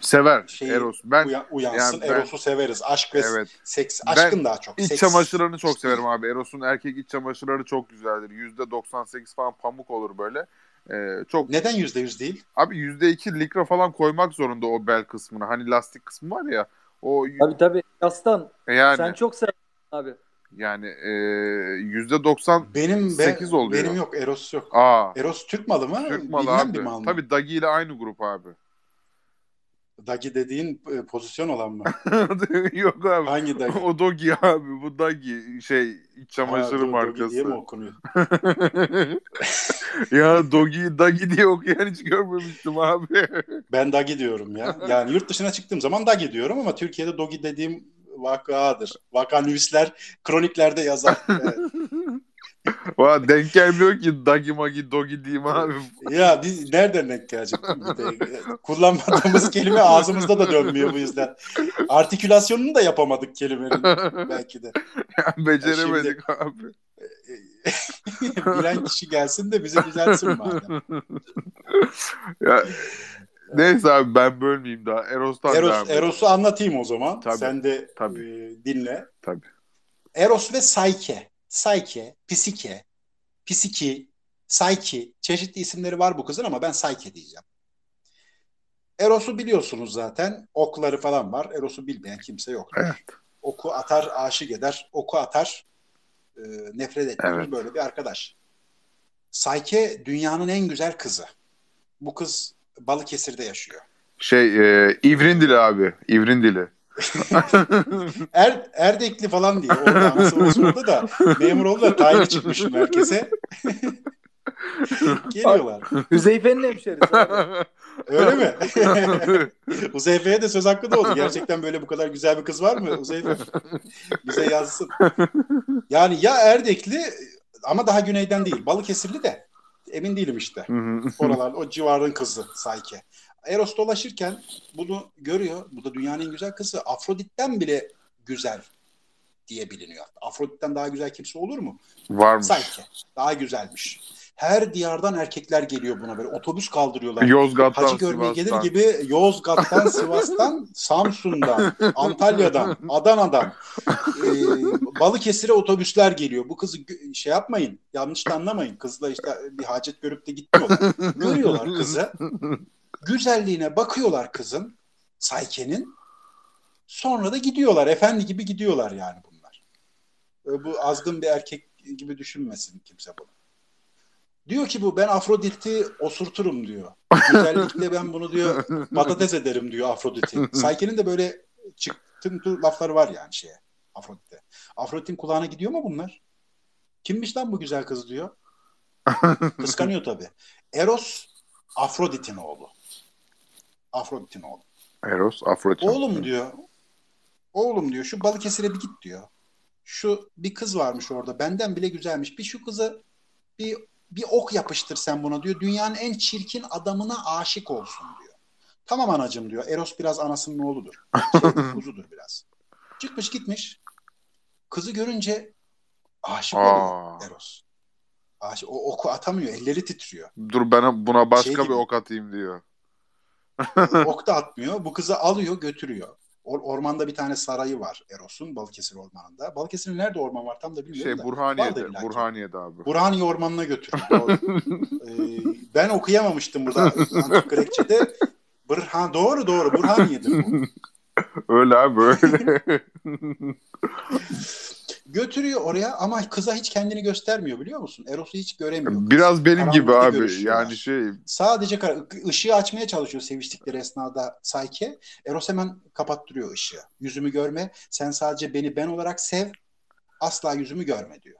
Sever şeyi Eros. Ben uya- uyansın. yani ben- Eros'u severiz. Aşk ve evet. seks. Ben Aşkın daha çok. İç Seks- çamaşırlarını çok severim abi. Eros'un erkek iç çamaşırları çok güzeldir. %98 falan pamuk olur böyle. Ee, çok Neden %100 değil? abi %2 likra falan koymak zorunda o bel kısmına. Hani lastik kısmı var ya. O Tabii tabii. Yastan. yani Sen çok seversin abi. yani e, %90 Benim ben, Sekiz oluyor. benim yok. Eros yok. aa Eros Türk malı mı? Türk malı Bilinen abi. bir mal mı? Tabii Dagi ile aynı grup abi. Dagi dediğin e, pozisyon olan mı? Yok abi. Hangi Dagi? O Dogi abi. Bu Dagi şey iç çamaşırı Ha, Do- Dogi markası. diye mi okunuyor? ya Dogi Dagi diye okuyan hiç görmemiştim abi. Ben Dagi diyorum ya. Yani yurt dışına çıktığım zaman Dagi diyorum ama Türkiye'de Dogi dediğim vakadır. Vaka nüvisler kroniklerde yazar. Evet. Valla denk gelmiyor ki Dagi Magi Dogi diyeyim abi. Ya biz nereden denk gelecek? Kullanmadığımız kelime ağzımızda da dönmüyor bu yüzden. Artikülasyonunu da yapamadık kelimenin belki de. Yani beceremedik abi. Bilen kişi gelsin de bizi düzeltsin madem. ya, neyse abi ben bölmeyeyim daha. Eros'tan devam Eros, edelim. Eros'u anlatayım o zaman. Tabii, Sen de tabii. e, dinle. Tabii. Eros ve Psyche. Psyche, Psike, Psiki, Psyche. Çeşitli isimleri var bu kızın ama ben Psyche diyeceğim. Eros'u biliyorsunuz zaten. Okları falan var. Eros'u bilmeyen kimse yok. Evet. Oku atar, aşık eder. Oku atar, e, nefret ettirir. Evet. Böyle bir arkadaş. Psyche dünyanın en güzel kızı. Bu kız Balıkesir'de yaşıyor. Şey e, İvrindili abi. İvrindili. Er, Erdekli falan diye. Orada da memur oldu da tayini çıkmış merkeze. Geliyorlar. Hüzeyfe'nin hemşerisi. Öyle mi? Uzeyfe'ye de söz hakkı doğdu. Gerçekten böyle bu kadar güzel bir kız var mı Uzeyfe? Bize yazsın. Yani ya Erdekli ama daha güneyden değil. Balıkesirli de emin değilim işte. Oralar o civarın kızı Sayke. Eros dolaşırken bunu görüyor. Bu da dünyanın en güzel kızı. Afrodit'ten bile güzel diye biliniyor. Afrodit'ten daha güzel kimse olur mu? Varmış. Sayke. Daha güzelmiş. Her diyardan erkekler geliyor buna böyle. Otobüs kaldırıyorlar. Yozgat'tan Hacı görmeye gelir Sivas'tan. gibi Yozgat'tan, Sivas'tan, Samsun'dan, Antalya'dan, Adana'dan, e, Balıkesir'e otobüsler geliyor. Bu kızı şey yapmayın, yanlış da anlamayın. Kızla işte bir hacet görüp de gitmiyorlar. Görüyorlar kızı. Güzelliğine bakıyorlar kızın, Sayke'nin. Sonra da gidiyorlar. Efendi gibi gidiyorlar yani bunlar. Bu azgın bir erkek gibi düşünmesin kimse bunu. Diyor ki bu ben Afrodit'i osurturum diyor. Güzellikle ben bunu diyor patates ederim diyor Afrodit'i. Sayke'nin de böyle çıktı lafları var yani şeye Afrodit'te. Afrodit'in kulağına gidiyor mu bunlar? Kimmiş lan bu güzel kız diyor. Kıskanıyor tabii. Eros Afrodit'in oğlu. Afrodit'in oğlu. Eros, Afrodit. Oğlum diyor. Oğlum diyor şu Balıkesir'e bir git diyor. Şu bir kız varmış orada. Benden bile güzelmiş. Bir şu kızı bir bir ok yapıştır sen buna diyor. Dünyanın en çirkin adamına aşık olsun diyor. Tamam anacım diyor. Eros biraz anasının oğludur. Şeydir, kuzudur biraz. Çıkmış gitmiş. Kızı görünce aşık Aa. oluyor Eros. Aşık, o oku atamıyor. Elleri titriyor. Dur ben buna başka Şey bir gibi. ok atayım diyor. ok da atmıyor. Bu kızı alıyor götürüyor. Or- ormanda bir tane sarayı var Eros'un Balıkesir ormanında. Balıkesir'in nerede orman var tam da bilmiyorum Şey da. Burhaniye'de. Vardır. Burhaniye'de abi. Burhaniye ormanına götürüyor. Ee, ben okuyamamıştım burada Antik Grekçe'de. Burhan, doğru doğru Burhaniye'dir bu. öyle abi öyle. Götürüyor oraya ama kıza hiç kendini göstermiyor biliyor musun? Eros'u hiç göremiyor. Biraz benim gibi Karanlıkta abi. görüşüyorlar. Yani şey Sadece ışığı açmaya çalışıyor seviştikleri esnada Sayke. Eros hemen kapattırıyor ışığı. Yüzümü görme. Sen sadece beni ben olarak sev. Asla yüzümü görme diyor.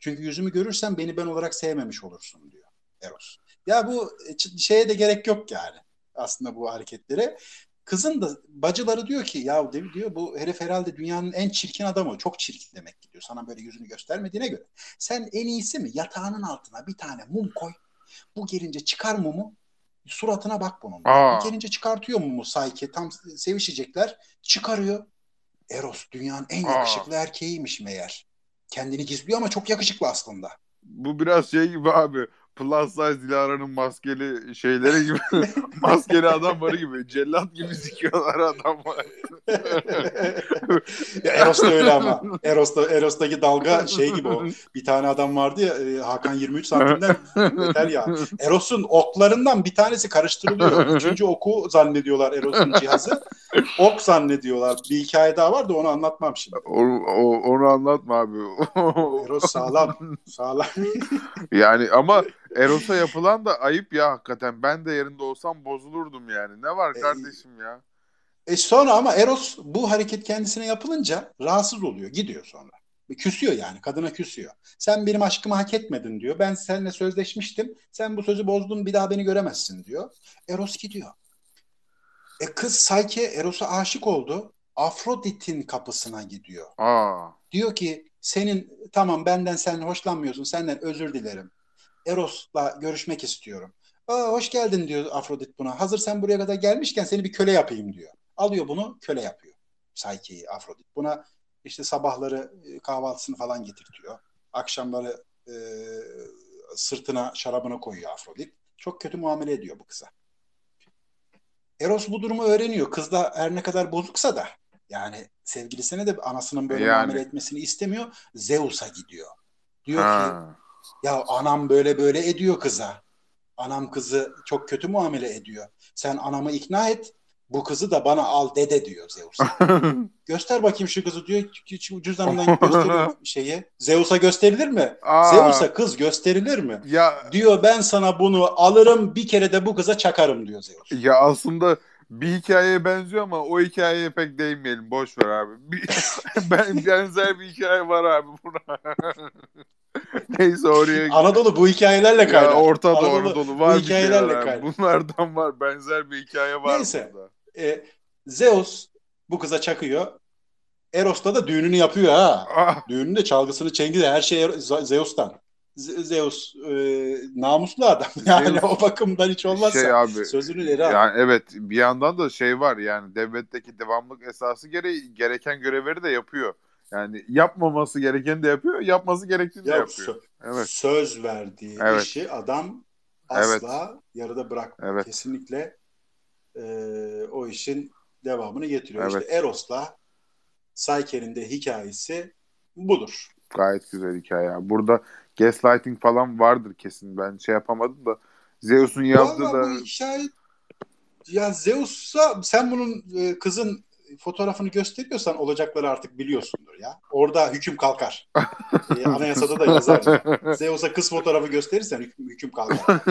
Çünkü yüzümü görürsen beni ben olarak sevmemiş olursun diyor Eros. Ya bu e, şeye de gerek yok yani aslında bu hareketlere. Kızın da bacıları diyor ki ya diyor bu herif herhalde dünyanın en çirkin adamı. Çok çirkin demek ki diyor. Sana böyle yüzünü göstermediğine göre. Sen en iyisi mi yatağının altına bir tane mum koy. Bu gelince çıkar mumu suratına bak bunun. Aa. Bu gelince çıkartıyor mumu Sayke tam sevişecekler. Çıkarıyor. Eros dünyanın en Aa. yakışıklı erkeğiymiş meğer. Kendini gizliyor ama çok yakışıklı aslında. bu biraz şey gibi abi. Plus size Dilara'nın maskeli şeyleri gibi. maskeli adamları gibi. Cellat gibi sikiyorlar adamlar. Ya Eros da öyle ama. Eros'ta, Eros'taki dalga şey gibi o. Bir tane adam vardı ya e, Hakan 23 santimden yeter ya. Eros'un oklarından bir tanesi karıştırılıyor. Üçüncü oku zannediyorlar Eros'un cihazı. Ok zannediyorlar. Bir hikaye daha var da onu anlatmam şimdi. O, o- onu anlatma abi. Eros sağlam. Sağlam. yani ama Eros'a yapılan da ayıp ya hakikaten. Ben de yerinde olsam bozulurdum yani. Ne var E, kardeşim ya? E sonra ama Eros bu hareket kendisine yapılınca rahatsız oluyor. Gidiyor sonra. Küsüyor yani. Kadına küsüyor. Sen benim aşkımı hak etmedin diyor. Ben seninle sözleşmiştim. Sen bu sözü bozdun bir daha beni göremezsin diyor. Eros gidiyor. E kız Sayke Eros'a aşık oldu. Afrodit'in kapısına gidiyor. Aa. Diyor ki senin tamam benden sen hoşlanmıyorsun. Senden özür dilerim. Eros'la görüşmek istiyorum. Aa, hoş geldin diyor Afrodit buna. Hazır sen buraya kadar gelmişken seni bir köle yapayım diyor. Alıyor bunu köle yapıyor. Psyche'yi Afrodit. Buna işte sabahları e, kahvaltısını falan getirtiyor. Akşamları e, sırtına şarabını koyuyor Afrodit. Çok kötü muamele ediyor bu kıza. Eros bu durumu öğreniyor. Kız da her ne kadar bozuksa da yani sevgilisine de anasının böyle Yani. muamele etmesini istemiyor. Zeus'a gidiyor. Diyor ki Ha. Ya anam böyle böyle ediyor kıza. Anam kızı çok kötü muamele ediyor. Sen anamı ikna et. Bu kızı da bana al dede diyor Zeus. Göster bakayım şu kızı diyor. Cüzdanından gösteriyor şeyi. Zeus'a gösterilir mi? Aa. Zeus'a kız gösterilir mi? Ya Diyor ben sana bunu alırım bir kere de bu kıza çakarım diyor Zeus. ya aslında bir hikayeye benziyor ama o hikayeye pek değinmeyelim. Boş ver abi. Bir, ben benzer bir hikaye var abi buna. Neyse oraya Anadolu bu hikayelerle kaynar. ya Orta Doğu Anadolu Anadolu var bu bir hikayelerle abi. kaynar. Bunlardan var. Benzer bir hikaye var Neyse. burada. E, Zeus bu kıza çakıyor. Eros'ta da düğününü yapıyor ha. Ah, Düğününde çalgısını çengi de her şey Ze- Zeus'tan. Ze- Zeus e, namuslu adam. Yani Zeus- o bakımdan hiç olmazsa Şey abi sözünün eri al. yani evet bir yandan da şey var yani devletteki devamlık esası gereği gereken görevleri de yapıyor. Yani yapmaması gerekeni de yapıyor, yapması gerektiğini de Ya yapıyor. sö- Evet. söz verdiği Evet. işi adam Evet. asla yarıda bırakmıyor. Evet. Kesinlikle e, o işin devamını getiriyor. Evet. İşte Eros'la Sayker'in de hikayesi budur. Gayet güzel hikaye. Burada gaslighting falan vardır kesin. Ben şey yapamadım da Zeus'un yazdığı Vallahi da bu hikaye ya Zeus'a sen bunun e, kızın fotoğrafını gösteriyorsan olacakları artık biliyorsundur ya. Orada hüküm kalkar. E, anayasada da yazar. ya. Zeus'a kız fotoğrafı gösterirsen hüküm, hüküm kalkar.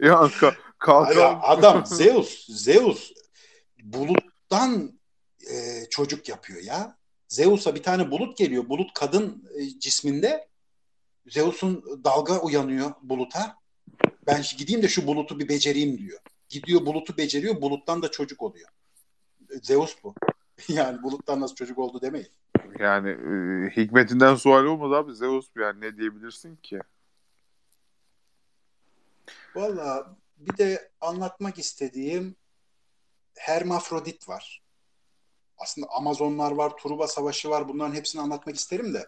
ya ka- kalkan adam Zeus, Zeus buluttan e, çocuk yapıyor ya. Zeus'a bir tane bulut geliyor. Bulut kadın e, cisminde. Zeus'un dalga uyanıyor buluta. Ben gideyim de şu bulutu bir becereyim diyor. Gidiyor bulutu beceriyor. Buluttan da çocuk oluyor. Zeus bu. yani buluttan nasıl çocuk oldu demeyin. yani e, hikmetinden sual olmaz abi Zeus yani ne diyebilirsin ki? Valla bir de anlatmak istediğim Hermafrodit var. Aslında Amazonlar var, Truva Savaşı var. Bunların hepsini anlatmak isterim de.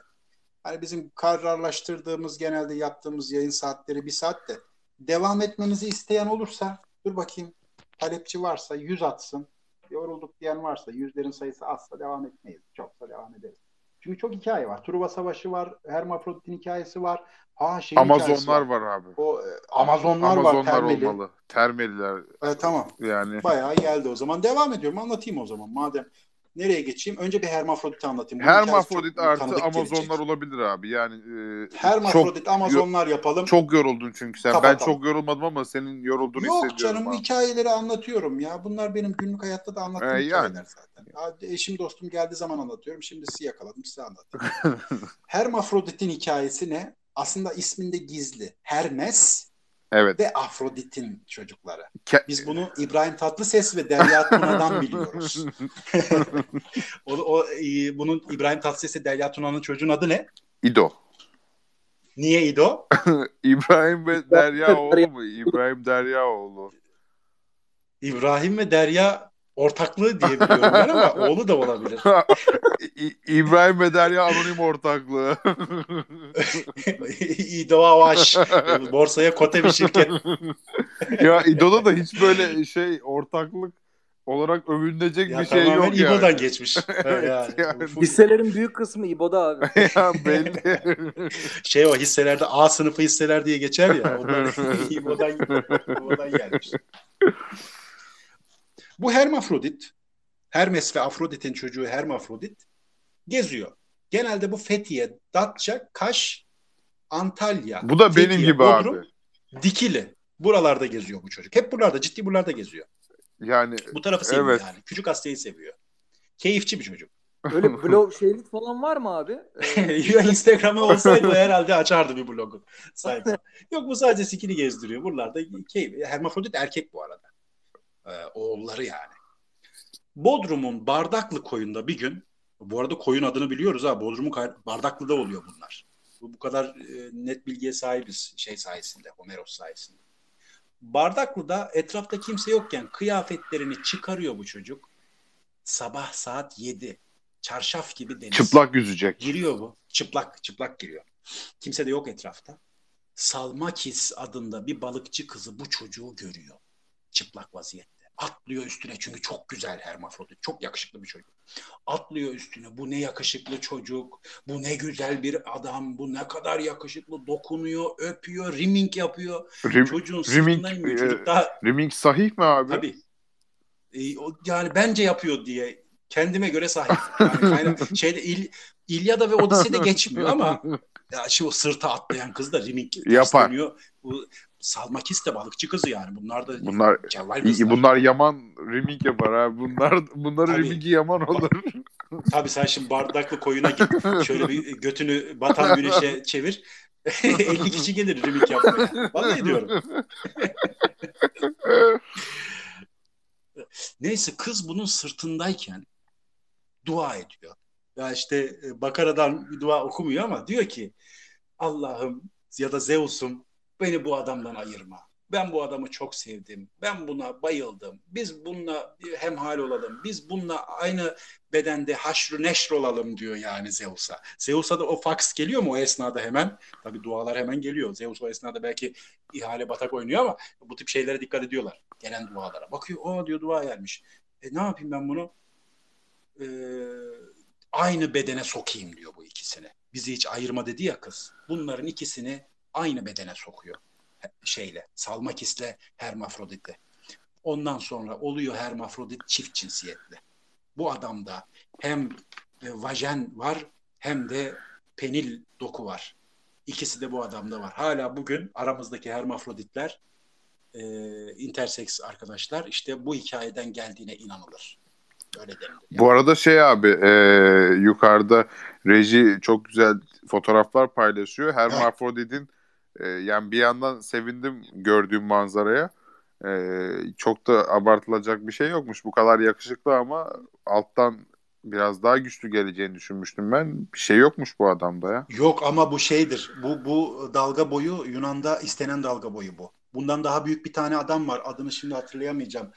Hani bizim kararlaştırdığımız, genelde yaptığımız yayın saatleri bir saatte. Devam etmemizi isteyen olursa, dur bakayım, talepçi varsa yüz atsın. Yorulduk diyen varsa, yüzlerin sayısı azsa devam etmeyiz. Çoksa devam ederiz. Çünkü çok hikaye var. Truva Savaşı var, Hermafrodit'in hikayesi var. Ha hikayesi Amazonlar var abi. O e, Amazonlar, var, Amazonlar termeli. olmalı. Termeliler E, tamam. yani. Bayağı geldi o zaman. Devam ediyorum. Anlatayım o zaman. Madem nereye geçeyim? Önce bir Hermafrodit'i anlatayım. Bunun Hermafrodit artı Amazonlar gelecek. olabilir abi. Yani e, Hermafrodit, çok, Amazonlar yapalım. çok yoruldun çünkü sen. Kapatalım. Ben çok yorulmadım ama senin yorulduğunu Yok hissediyorum canım abi. hikayeleri anlatıyorum ya. Bunlar benim günlük hayatta da anlattığım E, hikayeler yani. zaten. Eşim dostum geldiği zaman anlatıyorum. Şimdi sizi yakaladım size anlatayım. Hermafrodit'in hikayesi ne? Aslında isminde gizli. Hermes Evet. ve Afrodit'in çocukları. Ke- Biz bunu İbrahim Tatlıses ve Derya Tuna'dan biliyoruz. o, o e, bunun İbrahim Tatlıses ve Derya Tuna'nın çocuğun adı ne? İdo. Niye İdo? İbrahim ve Deryaoğlu mu? İbrahim Deryaoğlu. İbrahim ve Derya ortaklığı diye biliyorum ben ama oğlu da olabilir. İbrahim ve Derya anonim ortaklığı. İdo Avaş. Borsaya kote bir şirket. ya İdo'da da hiç böyle şey ortaklık olarak övünecek Ya bir şey yok yani. İbo'dan geçmiş. Evet, yani. yani. Hisselerin büyük kısmı İbo'da abi. ya belli. Şey o hisselerde A sınıfı hisseler diye geçer ya. İbo'dan, İbo'dan gelmiş. Bu Hermafrodit, Hermes ve Afrodit'in çocuğu Hermafrodit geziyor. Genelde bu Fethiye, Datça, Kaş, Antalya. Bu da benim Fethiye, gibi Bodrum, abi. Dikili. Buralarda geziyor bu çocuk. Hep buralarda, ciddi buralarda geziyor. Yani Bu tarafı seviyor Evet. yani. Küçük Asya'yı seviyor. Keyifçi bir çocuk. Öyle blog şeylik falan var mı abi? Ee, Ya Instagram'ı olsaydı herhalde açardı bir blogu sayfa. Yok bu sadece sikini gezdiriyor. Buralarda keyif. Hermafrodit erkek bu arada. Ee, oğulları yani. Bodrum'un Bardaklı koyunda bir gün bu arada koyun adını biliyoruz ha. Bodrum'un Bardaklı'da oluyor bunlar. Bu, bu kadar e, net bilgiye sahibiz şey sayesinde. Homeros sayesinde. Bardaklı'da etrafta kimse yokken kıyafetlerini çıkarıyor bu çocuk. Sabah saat 7. Çarşaf gibi deniz. çıplak yüzecek. Giriyor bu. Çıplak, çıplak giriyor. Kimse de yok etrafta. Salmakis adında bir balıkçı kızı bu çocuğu görüyor. Çıplak vaziyette. Atlıyor üstüne çünkü çok güzel hermafrodit. Çok yakışıklı bir çocuk. Atlıyor üstüne. Bu ne yakışıklı çocuk. Bu ne güzel bir adam. Bu ne kadar yakışıklı. Dokunuyor, öpüyor, rimming yapıyor. Rim, Çocuğun rimming, e, Çocuk daha Rimming sahih mi abi? Tabii. E, o- yani bence yapıyor diye kendime göre sahip. Yani kaynak, şeyde İl, İlyada ve Odise'de geçmiyor ama ya şu sırta atlayan kız da remik Yapar. Bu Salmakis de balıkçı kızı yani. Bunlar da Bunlar iyi, bunlar Yaman rimming yapar ha. Bunlar bunların Tabii. rimmingi Yaman olur. Tabii sen şimdi bardaklı koyuna git. Şöyle bir götünü batan güneşe çevir. 50 kişi gelir remik yapmaya. Vallahi diyorum. Neyse kız bunun sırtındayken dua ediyor. Ya işte e, Bakara'dan dua okumuyor ama diyor ki Allah'ım ya da Zeus'um beni bu adamdan ayırma. Ben bu adamı çok sevdim. Ben buna bayıldım. Biz bununla hemhal olalım. Biz bununla aynı bedende haşru neşr olalım diyor yani Zeus'a. Zeus'a da o fax geliyor mu o esnada hemen? Tabii dualar hemen geliyor. Zeus o esnada belki ihale batak oynuyor ama bu tip şeylere dikkat ediyorlar. Gelen dualara. Bakıyor o diyor dua gelmiş. E ne yapayım ben bunu? Ee, aynı bedene sokayım diyor bu ikisini. Bizi hiç ayırma dedi ya kız. Bunların ikisini aynı bedene sokuyor. Şeyle, Salmakis'le Hermafrodit'le. Ondan sonra oluyor Hermafrodit çift cinsiyetli. Bu adamda hem e, vajen var hem de penil doku var. İkisi de bu adamda var. Hala bugün aramızdaki hermafroditler e, interseks arkadaşlar işte bu hikayeden geldiğine inanılır. Öyle. Yani. Bu arada şey abi e, yukarıda reji çok güzel fotoğraflar paylaşıyor. Hermafrodit'in e, yani bir yandan sevindim gördüğüm manzaraya. E, çok da abartılacak bir şey yokmuş. Bu kadar yakışıklı ama alttan biraz daha güçlü geleceğini düşünmüştüm ben. Bir şey yokmuş bu adamda ya. Yok ama bu şeydir. Bu bu dalga boyu Yunan'da istenen dalga boyu bu. Bundan daha büyük bir tane adam var. Adını şimdi hatırlayamayacağım.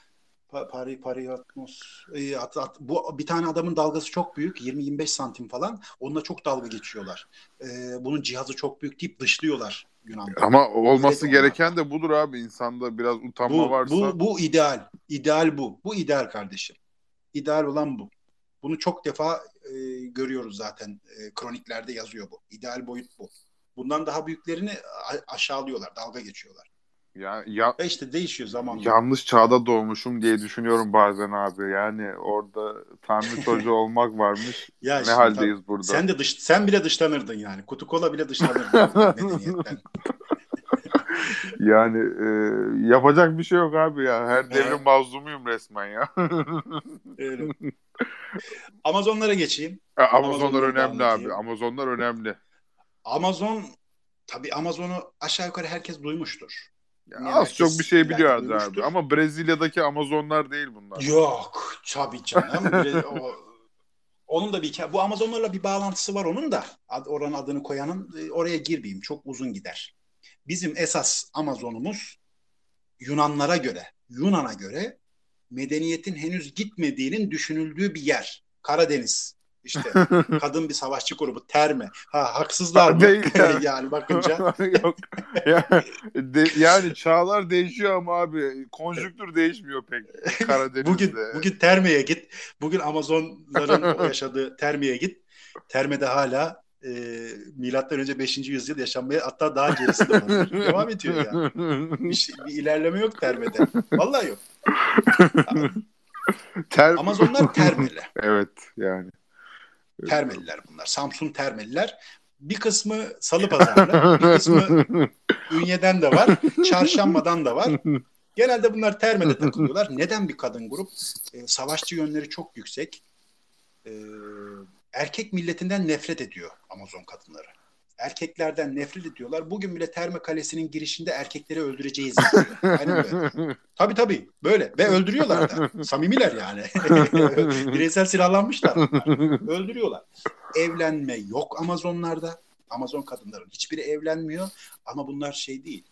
Pari Pariatmos. E, at, at, bu bir tane adamın dalgası çok büyük. 20-25 santim falan. Onunla çok dalga geçiyorlar. E, bunun cihazı çok büyük deyip dışlıyorlar Yunan'da. Ama olması Öyle gereken de budur abi. İnsanda biraz utanma bu, varsa. Bu, bu ideal. İdeal bu. Bu ideal kardeşim. İdeal olan bu. Bunu çok defa e, görüyoruz zaten. E, kroniklerde yazıyor bu. İdeal boyut bu. Bundan daha büyüklerini aşağılıyorlar. Dalga geçiyorlar. Ya, ya e işte değişiyor zamanla. Yanlış çağda doğmuşum diye düşünüyorum bazen abi. Yani orada tanrı çocuğu olmak varmış. ya ne haldeyiz tabii, burada? Sen de dış, sen bile dışlanırdın yani. Kutu kola bile dışlanırdın medeniyetten. yani e, yapacak bir şey yok abi ya. Her devrin evet. mazlumuyum resmen ya. Öyle. Amazonlara geçeyim. Amazonlar Amazonlar önemli abi. Amazonlar önemli. Amazon tabii Amazon'u aşağı yukarı herkes duymuştur. Ya az çok bir şey biliyordu abi. Ama Brezilya'daki Amazonlar değil bunlar. Yok tabii canım. o, onun da bir bu Amazonlarla bir bağlantısı var onun da. Oranın adını koyanın oraya girmeyeyim. Çok uzun gider. Bizim esas Amazonumuz Yunanlara göre, Yunan'a göre medeniyetin henüz gitmediğinin düşünüldüğü bir yer. Karadeniz. İşte kadın bir savaşçı grubu Terme. Ha haksızlar mı? Yani. yani bakınca. Yok. Yani, de, yani çağlar değişiyor ama abi konjüktür değişmiyor pek Karadeniz'de. Bugün bugün Terme'ye git. Bugün Amazonların yaşadığı Terme'ye git. Terme'de hala e, milattan önce 5. yüzyıl yaşanmaya hatta daha gerisi de var. Devam ediyor ya. Yani. Bir, şey, bir ilerleme yok Terme'de. Vallahi yok. Ter... Amazonlar Termeli. evet yani. Termeliler bunlar. Samsun Termeliler. Bir kısmı Salı Pazarlı, bir kısmı Ünye'den de var, Çarşamba'dan da var. Genelde bunlar Terme'de takılıyorlar. Neden bir kadın grup? Ee, savaşçı yönleri çok yüksek. Ee, erkek milletinden nefret ediyor Amazon kadınları. Erkeklerden nefret ediyorlar. Bugün bile Terme Kalesi'nin girişinde erkekleri öldüreceğiz. Aynen böyle. Tabii tabii böyle. Ve öldürüyorlar da. Samimiler yani. Bireysel silahlanmışlar bunlar. Öldürüyorlar. Evlenme yok Amazonlarda. Amazon kadınların hiçbiri evlenmiyor. Ama bunlar şey değil.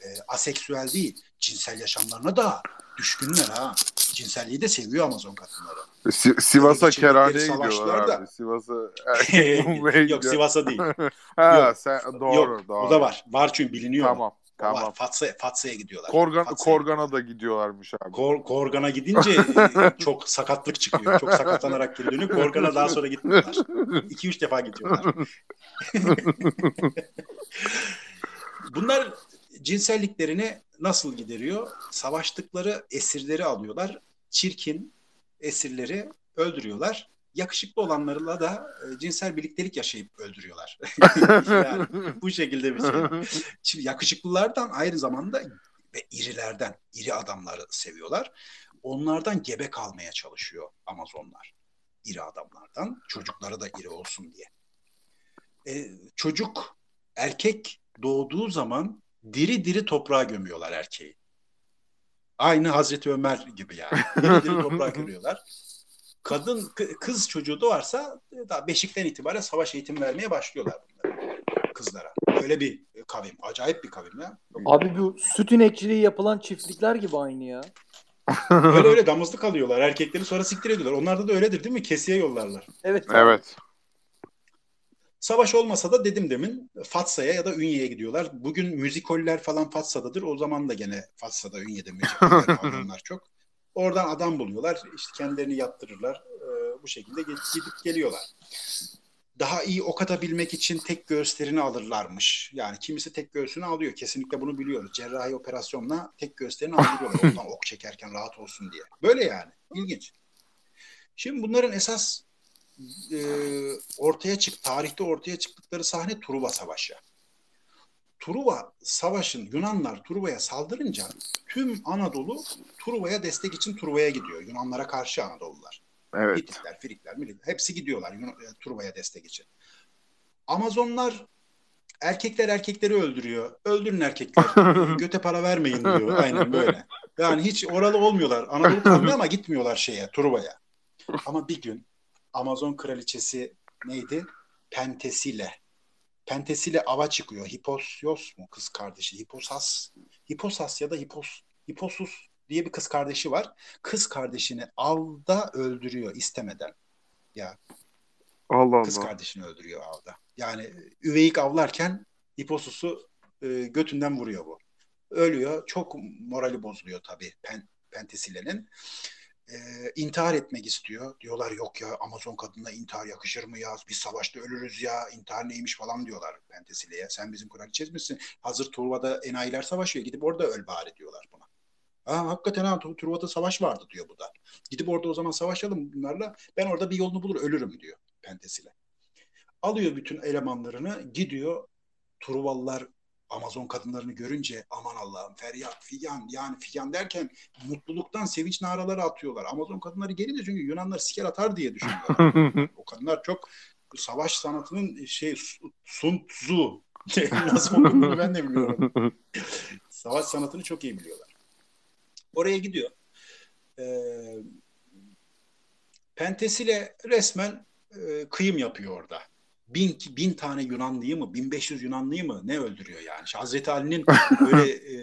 E, aseksüel değil. Cinsel yaşamlarına da düşkünler ha. Cinselliği de seviyor Amazon kadınları. Si Sivas'a kerhaneye gidiyorlar abi. Sivas'a Yok Sivas'a değil. ha, Yok. sen, doğru, Yok, doğru. O da var. Var çünkü biliniyor. Tamam. O Tamam. Var. Fatsa'ya Fatsa'ya gidiyorlar. Korgan, Fatsa'ya. Korgan'a da gidiyorlarmış abi. Kor, Korgan'a gidince e, çok sakatlık çıkıyor. Çok sakatlanarak geri dönüyor. Korgan'a daha sonra gitmiyorlar. 2-3 defa gidiyorlar. Bunlar cinselliklerini nasıl gideriyor? Savaştıkları esirleri alıyorlar. Çirkin esirleri öldürüyorlar. Yakışıklı olanlarla da e, cinsel birliktelik yaşayıp öldürüyorlar. yani bu şekilde bir şey. Şimdi yakışıklılardan aynı zamanda ve irilerden, iri adamları seviyorlar. Onlardan gebe kalmaya çalışıyor Amazonlar. İri adamlardan. Çocukları da iri olsun diye. E, çocuk, erkek doğduğu zaman diri diri toprağa gömüyorlar erkeği. Aynı Hazreti Ömer gibi yani. Diri toprağa gömüyorlar. Kadın, kız çocuğu doğarsa daha beşikten itibaren savaş eğitimi vermeye başlıyorlar bunlara, kızlara. Öyle bir kavim. Acayip bir kavim ya. Abi bu süt inekçiliği yapılan çiftlikler gibi aynı ya. Öyle öyle damızlık alıyorlar. Erkekleri sonra siktir ediyorlar. Onlarda da öyledir değil mi? Kesiye yollarlar. Evet. Evet. Savaş olmasa da dedim demin Fatsa'ya ya da Ünye'ye gidiyorlar. Bugün müzikoller falan Fatsa'dadır. O zaman da gene Fatsa'da Ünye'de müzikoller pavyonlar çok. Oradan adam buluyorlar. İşte kendilerini yattırırlar. Ee, bu şekilde gidip geliyorlar. Daha iyi ok atabilmek için tek göğüslerini alırlarmış. Yani kimisi tek göğsünü alıyor. Kesinlikle bunu biliyoruz. Cerrahi operasyonla tek göğüslerini aldırıyorlar. Ondan ok çekerken rahat olsun diye. Böyle yani. İlginç. Şimdi bunların esas e, ortaya çık tarihte ortaya çıktıkları sahne Truva Savaşı. Truva Savaşı'nın Yunanlar Truva'ya saldırınca tüm Anadolu Truva'ya destek için Truva'ya gidiyor. Yunanlara karşı Anadolular. Evet. Hititler, Frikler, Milit, hepsi gidiyorlar e, Truva'ya destek için. Amazonlar erkekler erkekleri öldürüyor. Öldürün erkekler. Göte para vermeyin diyor. Aynen böyle. Yani hiç oralı olmuyorlar. Anadolu kalmıyor ama gitmiyorlar şeye, Truva'ya. Ama bir gün Amazon kraliçesi neydi? Pentesile. Pentesile ava çıkıyor. Hiposios mu kız kardeşi? Hiposas. Hiposas ya da Hipos, Hiposus diye bir kız kardeşi var. Kız kardeşini avda öldürüyor istemeden. Ya Allah kız Allah. kardeşini öldürüyor avda. Yani üveyik avlarken Hiposus'u e, götünden vuruyor bu. Ölüyor. Çok morali bozuluyor tabii Pen, Pentesile'nin. E, intihar etmek istiyor. Diyorlar yok ya Amazon kadınına intihar yakışır mı ya? Biz savaşta ölürüz ya. İntihar neymiş falan diyorlar Pentesile'ye. Sen bizim kraliçemiz misin? Hazır Truva'da enayiler savaşıyor. Gidip orada öl bari diyorlar buna. Aa, hakikaten ha Truva'da savaş vardı diyor bu da. Gidip orada o zaman savaşalım bunlarla. Ben orada bir yolunu bulur ölürüm diyor Pentesile. Alıyor bütün elemanlarını gidiyor. Truvalılar Amazon kadınlarını görünce aman Allah'ım feryat figan yani figan derken mutluluktan sevinç naraları atıyorlar. Amazon kadınları geri de çünkü Yunanlar siker atar diye düşünüyorlar. o kadınlar çok savaş sanatının şey Sun Tzu nasıl olduğunu ben de bilmiyorum. Savaş sanatını çok iyi biliyorlar. Oraya gidiyor. Ee, Pentesile resmen e, kıyım yapıyor orada. Bin, bin tane Yunanlıyı mı, 1500 Yunanlıyı mı ne öldürüyor yani? İşte Hazreti Ali'nin böyle e,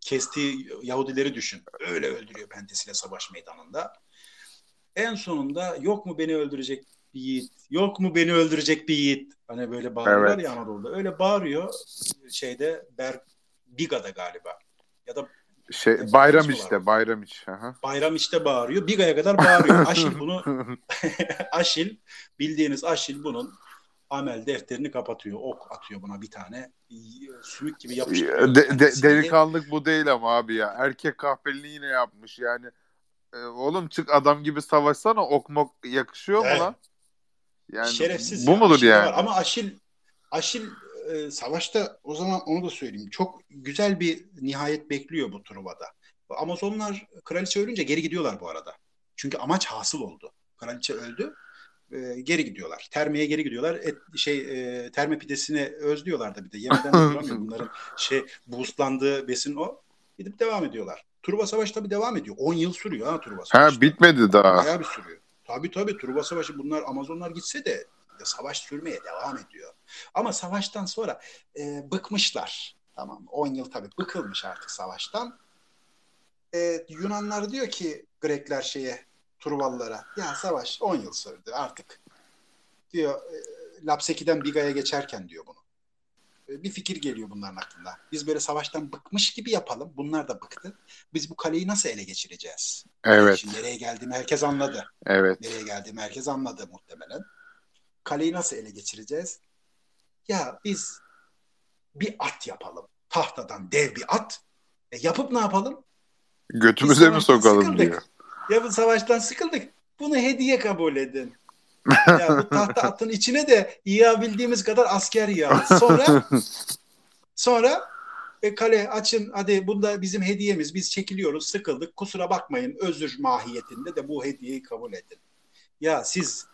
kestiği Yahudileri düşün. Öyle öldürüyor Pentesile savaş meydanında. En sonunda yok mu beni öldürecek bir yiğit, yok mu beni öldürecek bir yiğit? Hani böyle bağırıyorlar Evet. ya Anadolu'da. Öyle bağırıyor şeyde Ber Biga'da galiba. Ya da Şey bayram işte bayram iç. Aha. Bayram işte bağırıyor. Biga'ya kadar bağırıyor. Aşil bunu Aşil bildiğiniz Aşil bunun amel defterini kapatıyor. Ok atıyor buna bir tane. Sümük gibi yapıştırıyor. De- de- delikanlık bu değil ama abi ya. Erkek kahpeliğini yine yapmış yani. E, oğlum çık adam gibi savaşsana ok mok yakışıyor mu Evet. lan? Yani Şerefsiz. bu ya. mudur Aşil'de yani? var. Ama Aşil Aşil e, savaşta o zaman onu da söyleyeyim. Çok güzel bir nihayet bekliyor bu Truva'da. Amazonlar kraliçe ölünce geri gidiyorlar bu arada. Çünkü amaç hasıl oldu. Kraliçe öldü. e, geri gidiyorlar. Termeye geri gidiyorlar. Et, şey e, terme pidesini özlüyorlar da bir de. Yemeden de duramıyor. Bunların şey boostlandığı besin o. Gidip devam ediyorlar. Truva Savaşı tabii devam ediyor. 10 yıl sürüyor ha Truva Savaşı. Ha bitmedi daha. Bayağı bir sürüyor. Tabii tabii Truva Savaşı bunlar Amazonlar gitse de ya savaş sürmeye devam ediyor. Ama savaştan sonra e, bıkmışlar. Tamam 10 yıl tabii bıkılmış artık savaştan. E, Yunanlar diyor ki Grekler şeye Truvalılara ya savaş 10 yıl sürdü artık. Diyor e, Lapseki'den Biga'ya geçerken diyor bunu. E, bir fikir geliyor bunların aklına. Biz böyle savaştan bıkmış gibi yapalım. Bunlar da bıktı. Biz bu kaleyi nasıl ele geçireceğiz? Evet. Şimdi nereye geldiğimi herkes anladı. Evet. Nereye geldiğimi herkes anladı muhtemelen. Kaleyi nasıl ele geçireceğiz? Ya biz bir at yapalım. Tahtadan dev bir at. E yapıp ne yapalım? Götümüze mi sokalım sıkıldık. diyor. Ya bu savaştan sıkıldık. Bunu hediye kabul edin. Ya bu tahta atın içine de yığabildiğimiz kadar asker yığalım. Sonra sonra e, kale açın hadi bunda bizim hediyemiz biz çekiliyoruz sıkıldık kusura bakmayın özür mahiyetinde de bu hediyeyi kabul edin. Ya siz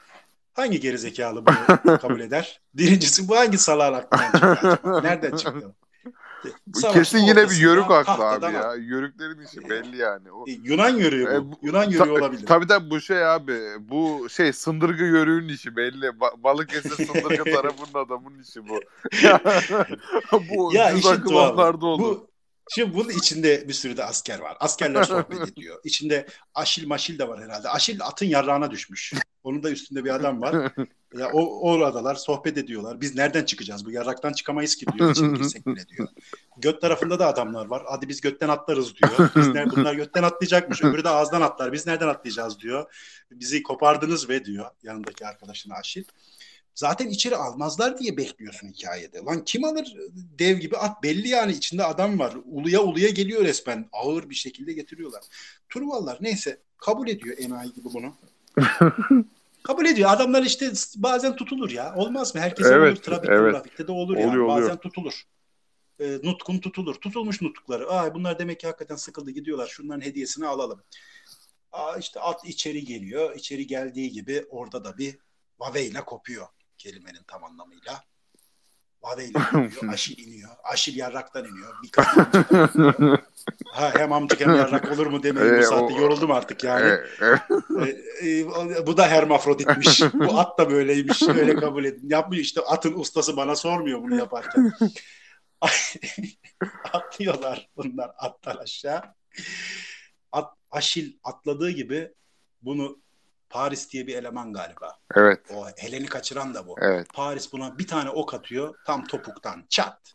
hangi gerizekalı bunu kabul eder? Birincisi bu hangi salağın aklından çıktı acaba? Nereden çıktı? Savaşın Kesin yine bir yörük tahtadan abi ya. Yörüklerin işi belli yani. O, E, Yunan yörüğü E, bu. bu- Yunan yörüğü Ta- olabilir. Tabii tabii bu şey abi. Bu şey sındırgı yörüğün işi belli. Ba- Balıkesir sındırgı tarafının adamın işi bu. bu Ya işin tuhafı. olur. Bu, şimdi bunun içinde bir sürü de asker var. Askerler sohbet ediyor. İçinde Aşil Maşil de var herhalde. Aşil atın yarrağına düşmüş. Onun da üstünde bir adam var. Ya o oradalar sohbet ediyorlar. Biz nereden çıkacağız? Bu yarraktan çıkamayız ki diyor. Girsek bile diyor. Göt tarafında da adamlar var. Hadi biz götten atlarız diyor. Biz ner bunlar götten atlayacakmış. Öbürü de ağızdan atlar. Biz nereden atlayacağız diyor. Bizi kopardınız ve diyor yanındaki arkadaşına Aşil. Zaten içeri almazlar diye bekliyorsun hikayede. Lan kim alır dev gibi at? Belli yani içinde adam var. Uluya uluya geliyor resmen. Ağır bir şekilde getiriyorlar. Truvallar neyse kabul ediyor enayi gibi bunu. kabul ediyor. Adamlar işte bazen tutulur ya. Olmaz mı? Herkese Evet, olur. Trafikte, evet. trafikte de olur yani. Oluyor, oluyor. Bazen tutulur. E, nutkun tutulur. Tutulmuş nutukları. Aa, bunlar demek ki hakikaten sıkıldı gidiyorlar. Şunların hediyesini alalım. Aa, işte at içeri geliyor. İçeri geldiği gibi orada da bir vaveyle kopuyor kelimenin tam anlamıyla. Vaveyle kopuyor. Aşil iniyor. Aşil yarraktan iniyor. Birkaç iniyor. Ha, hem amcık hem yarrak olur mu demeyin bu saatte. o- Yoruldum artık yani. E, e, Ee, e, bu da hermafroditmiş. bu at da böyleymiş. Öyle kabul edin. Yapmıyor işte atın ustası bana sormuyor bunu yaparken. Atlıyorlar bunlar attan aşağı. At, Aşil atladığı gibi bunu Paris diye bir eleman galiba. evet. O Helen'i kaçıran da bu. Evet. Paris buna bir tane ok atıyor tam topuktan çat.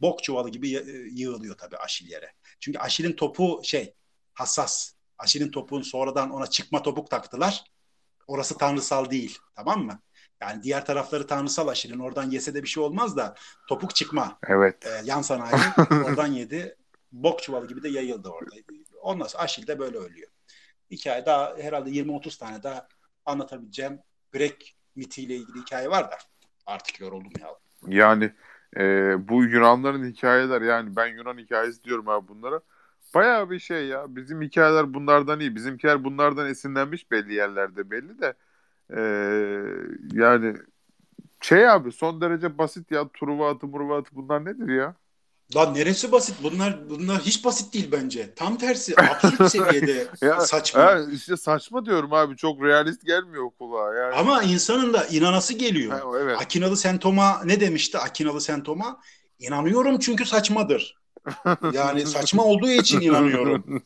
Bok çuvalı gibi y- yığılıyor tabii Aşil yere. Çünkü Aşil'in topu şey hassas. Aşil'in topuğun sonradan ona çıkma topuk taktılar. Orası tanrısal değil. Tamam mı? Yani diğer tarafları tanrısal Aşil'in. Oradan yese de bir şey olmaz da topuk çıkma. Evet. Ee, yan sanayi oradan yedi. Bok çuvalı gibi de yayıldı orada. Ondan sonra Aşil de böyle ölüyor. Hikaye daha herhalde 20-30 tane daha anlatabileceğim Grek mitiyle ilgili hikaye var da artık yoruldum ya. Yani e, bu Yunanların hikayeler yani ben Yunan hikayesi diyorum abi bunlara. Bayağı bir şey ya. Bizim hikayeler bunlardan iyi. Bizimkiler bunlardan esinlenmiş belli yerlerde belli de. E, yani şey abi son derece basit ya. Truva atı muruva atı bunlar nedir ya? Lan neresi basit? Bunlar bunlar hiç basit değil bence. Tam tersi absürt seviyede Ya, saçma. Ha, işte saçma diyorum abi. Çok realist gelmiyor kulağa. Yani. Ama insanın da inanası geliyor. Ha, evet. Akinalı Sentoma ne demişti Akinalı Sentoma? İnanıyorum çünkü saçmadır. Yani saçma olduğu için inanıyorum.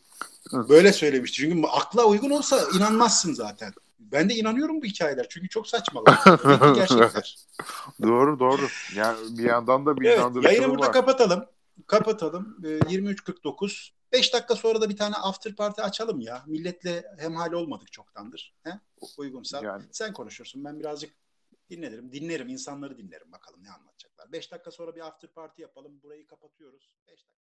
Böyle söylemişti. Çünkü akla uygun olsa inanmazsın zaten. Ben de inanıyorum bu hikayeler. Çünkü çok saçmalar. Gerçekler. Doğru doğru. Yani bir yandan da bir Evet, inandırıcılığı yayını burada var. kapatalım. Kapatalım. Ee, 23.49. 5 dakika sonra da bir tane after party açalım ya. Milletle hemhal olmadık çoktandır. He? Uygunsa. Yani. Sen konuşursun. Ben birazcık dinlerim. Dinlerim. insanları dinlerim. Bakalım ne anlatacaklar. 5 dakika sonra bir after party yapalım. Burayı kapatıyoruz. 5 dakika.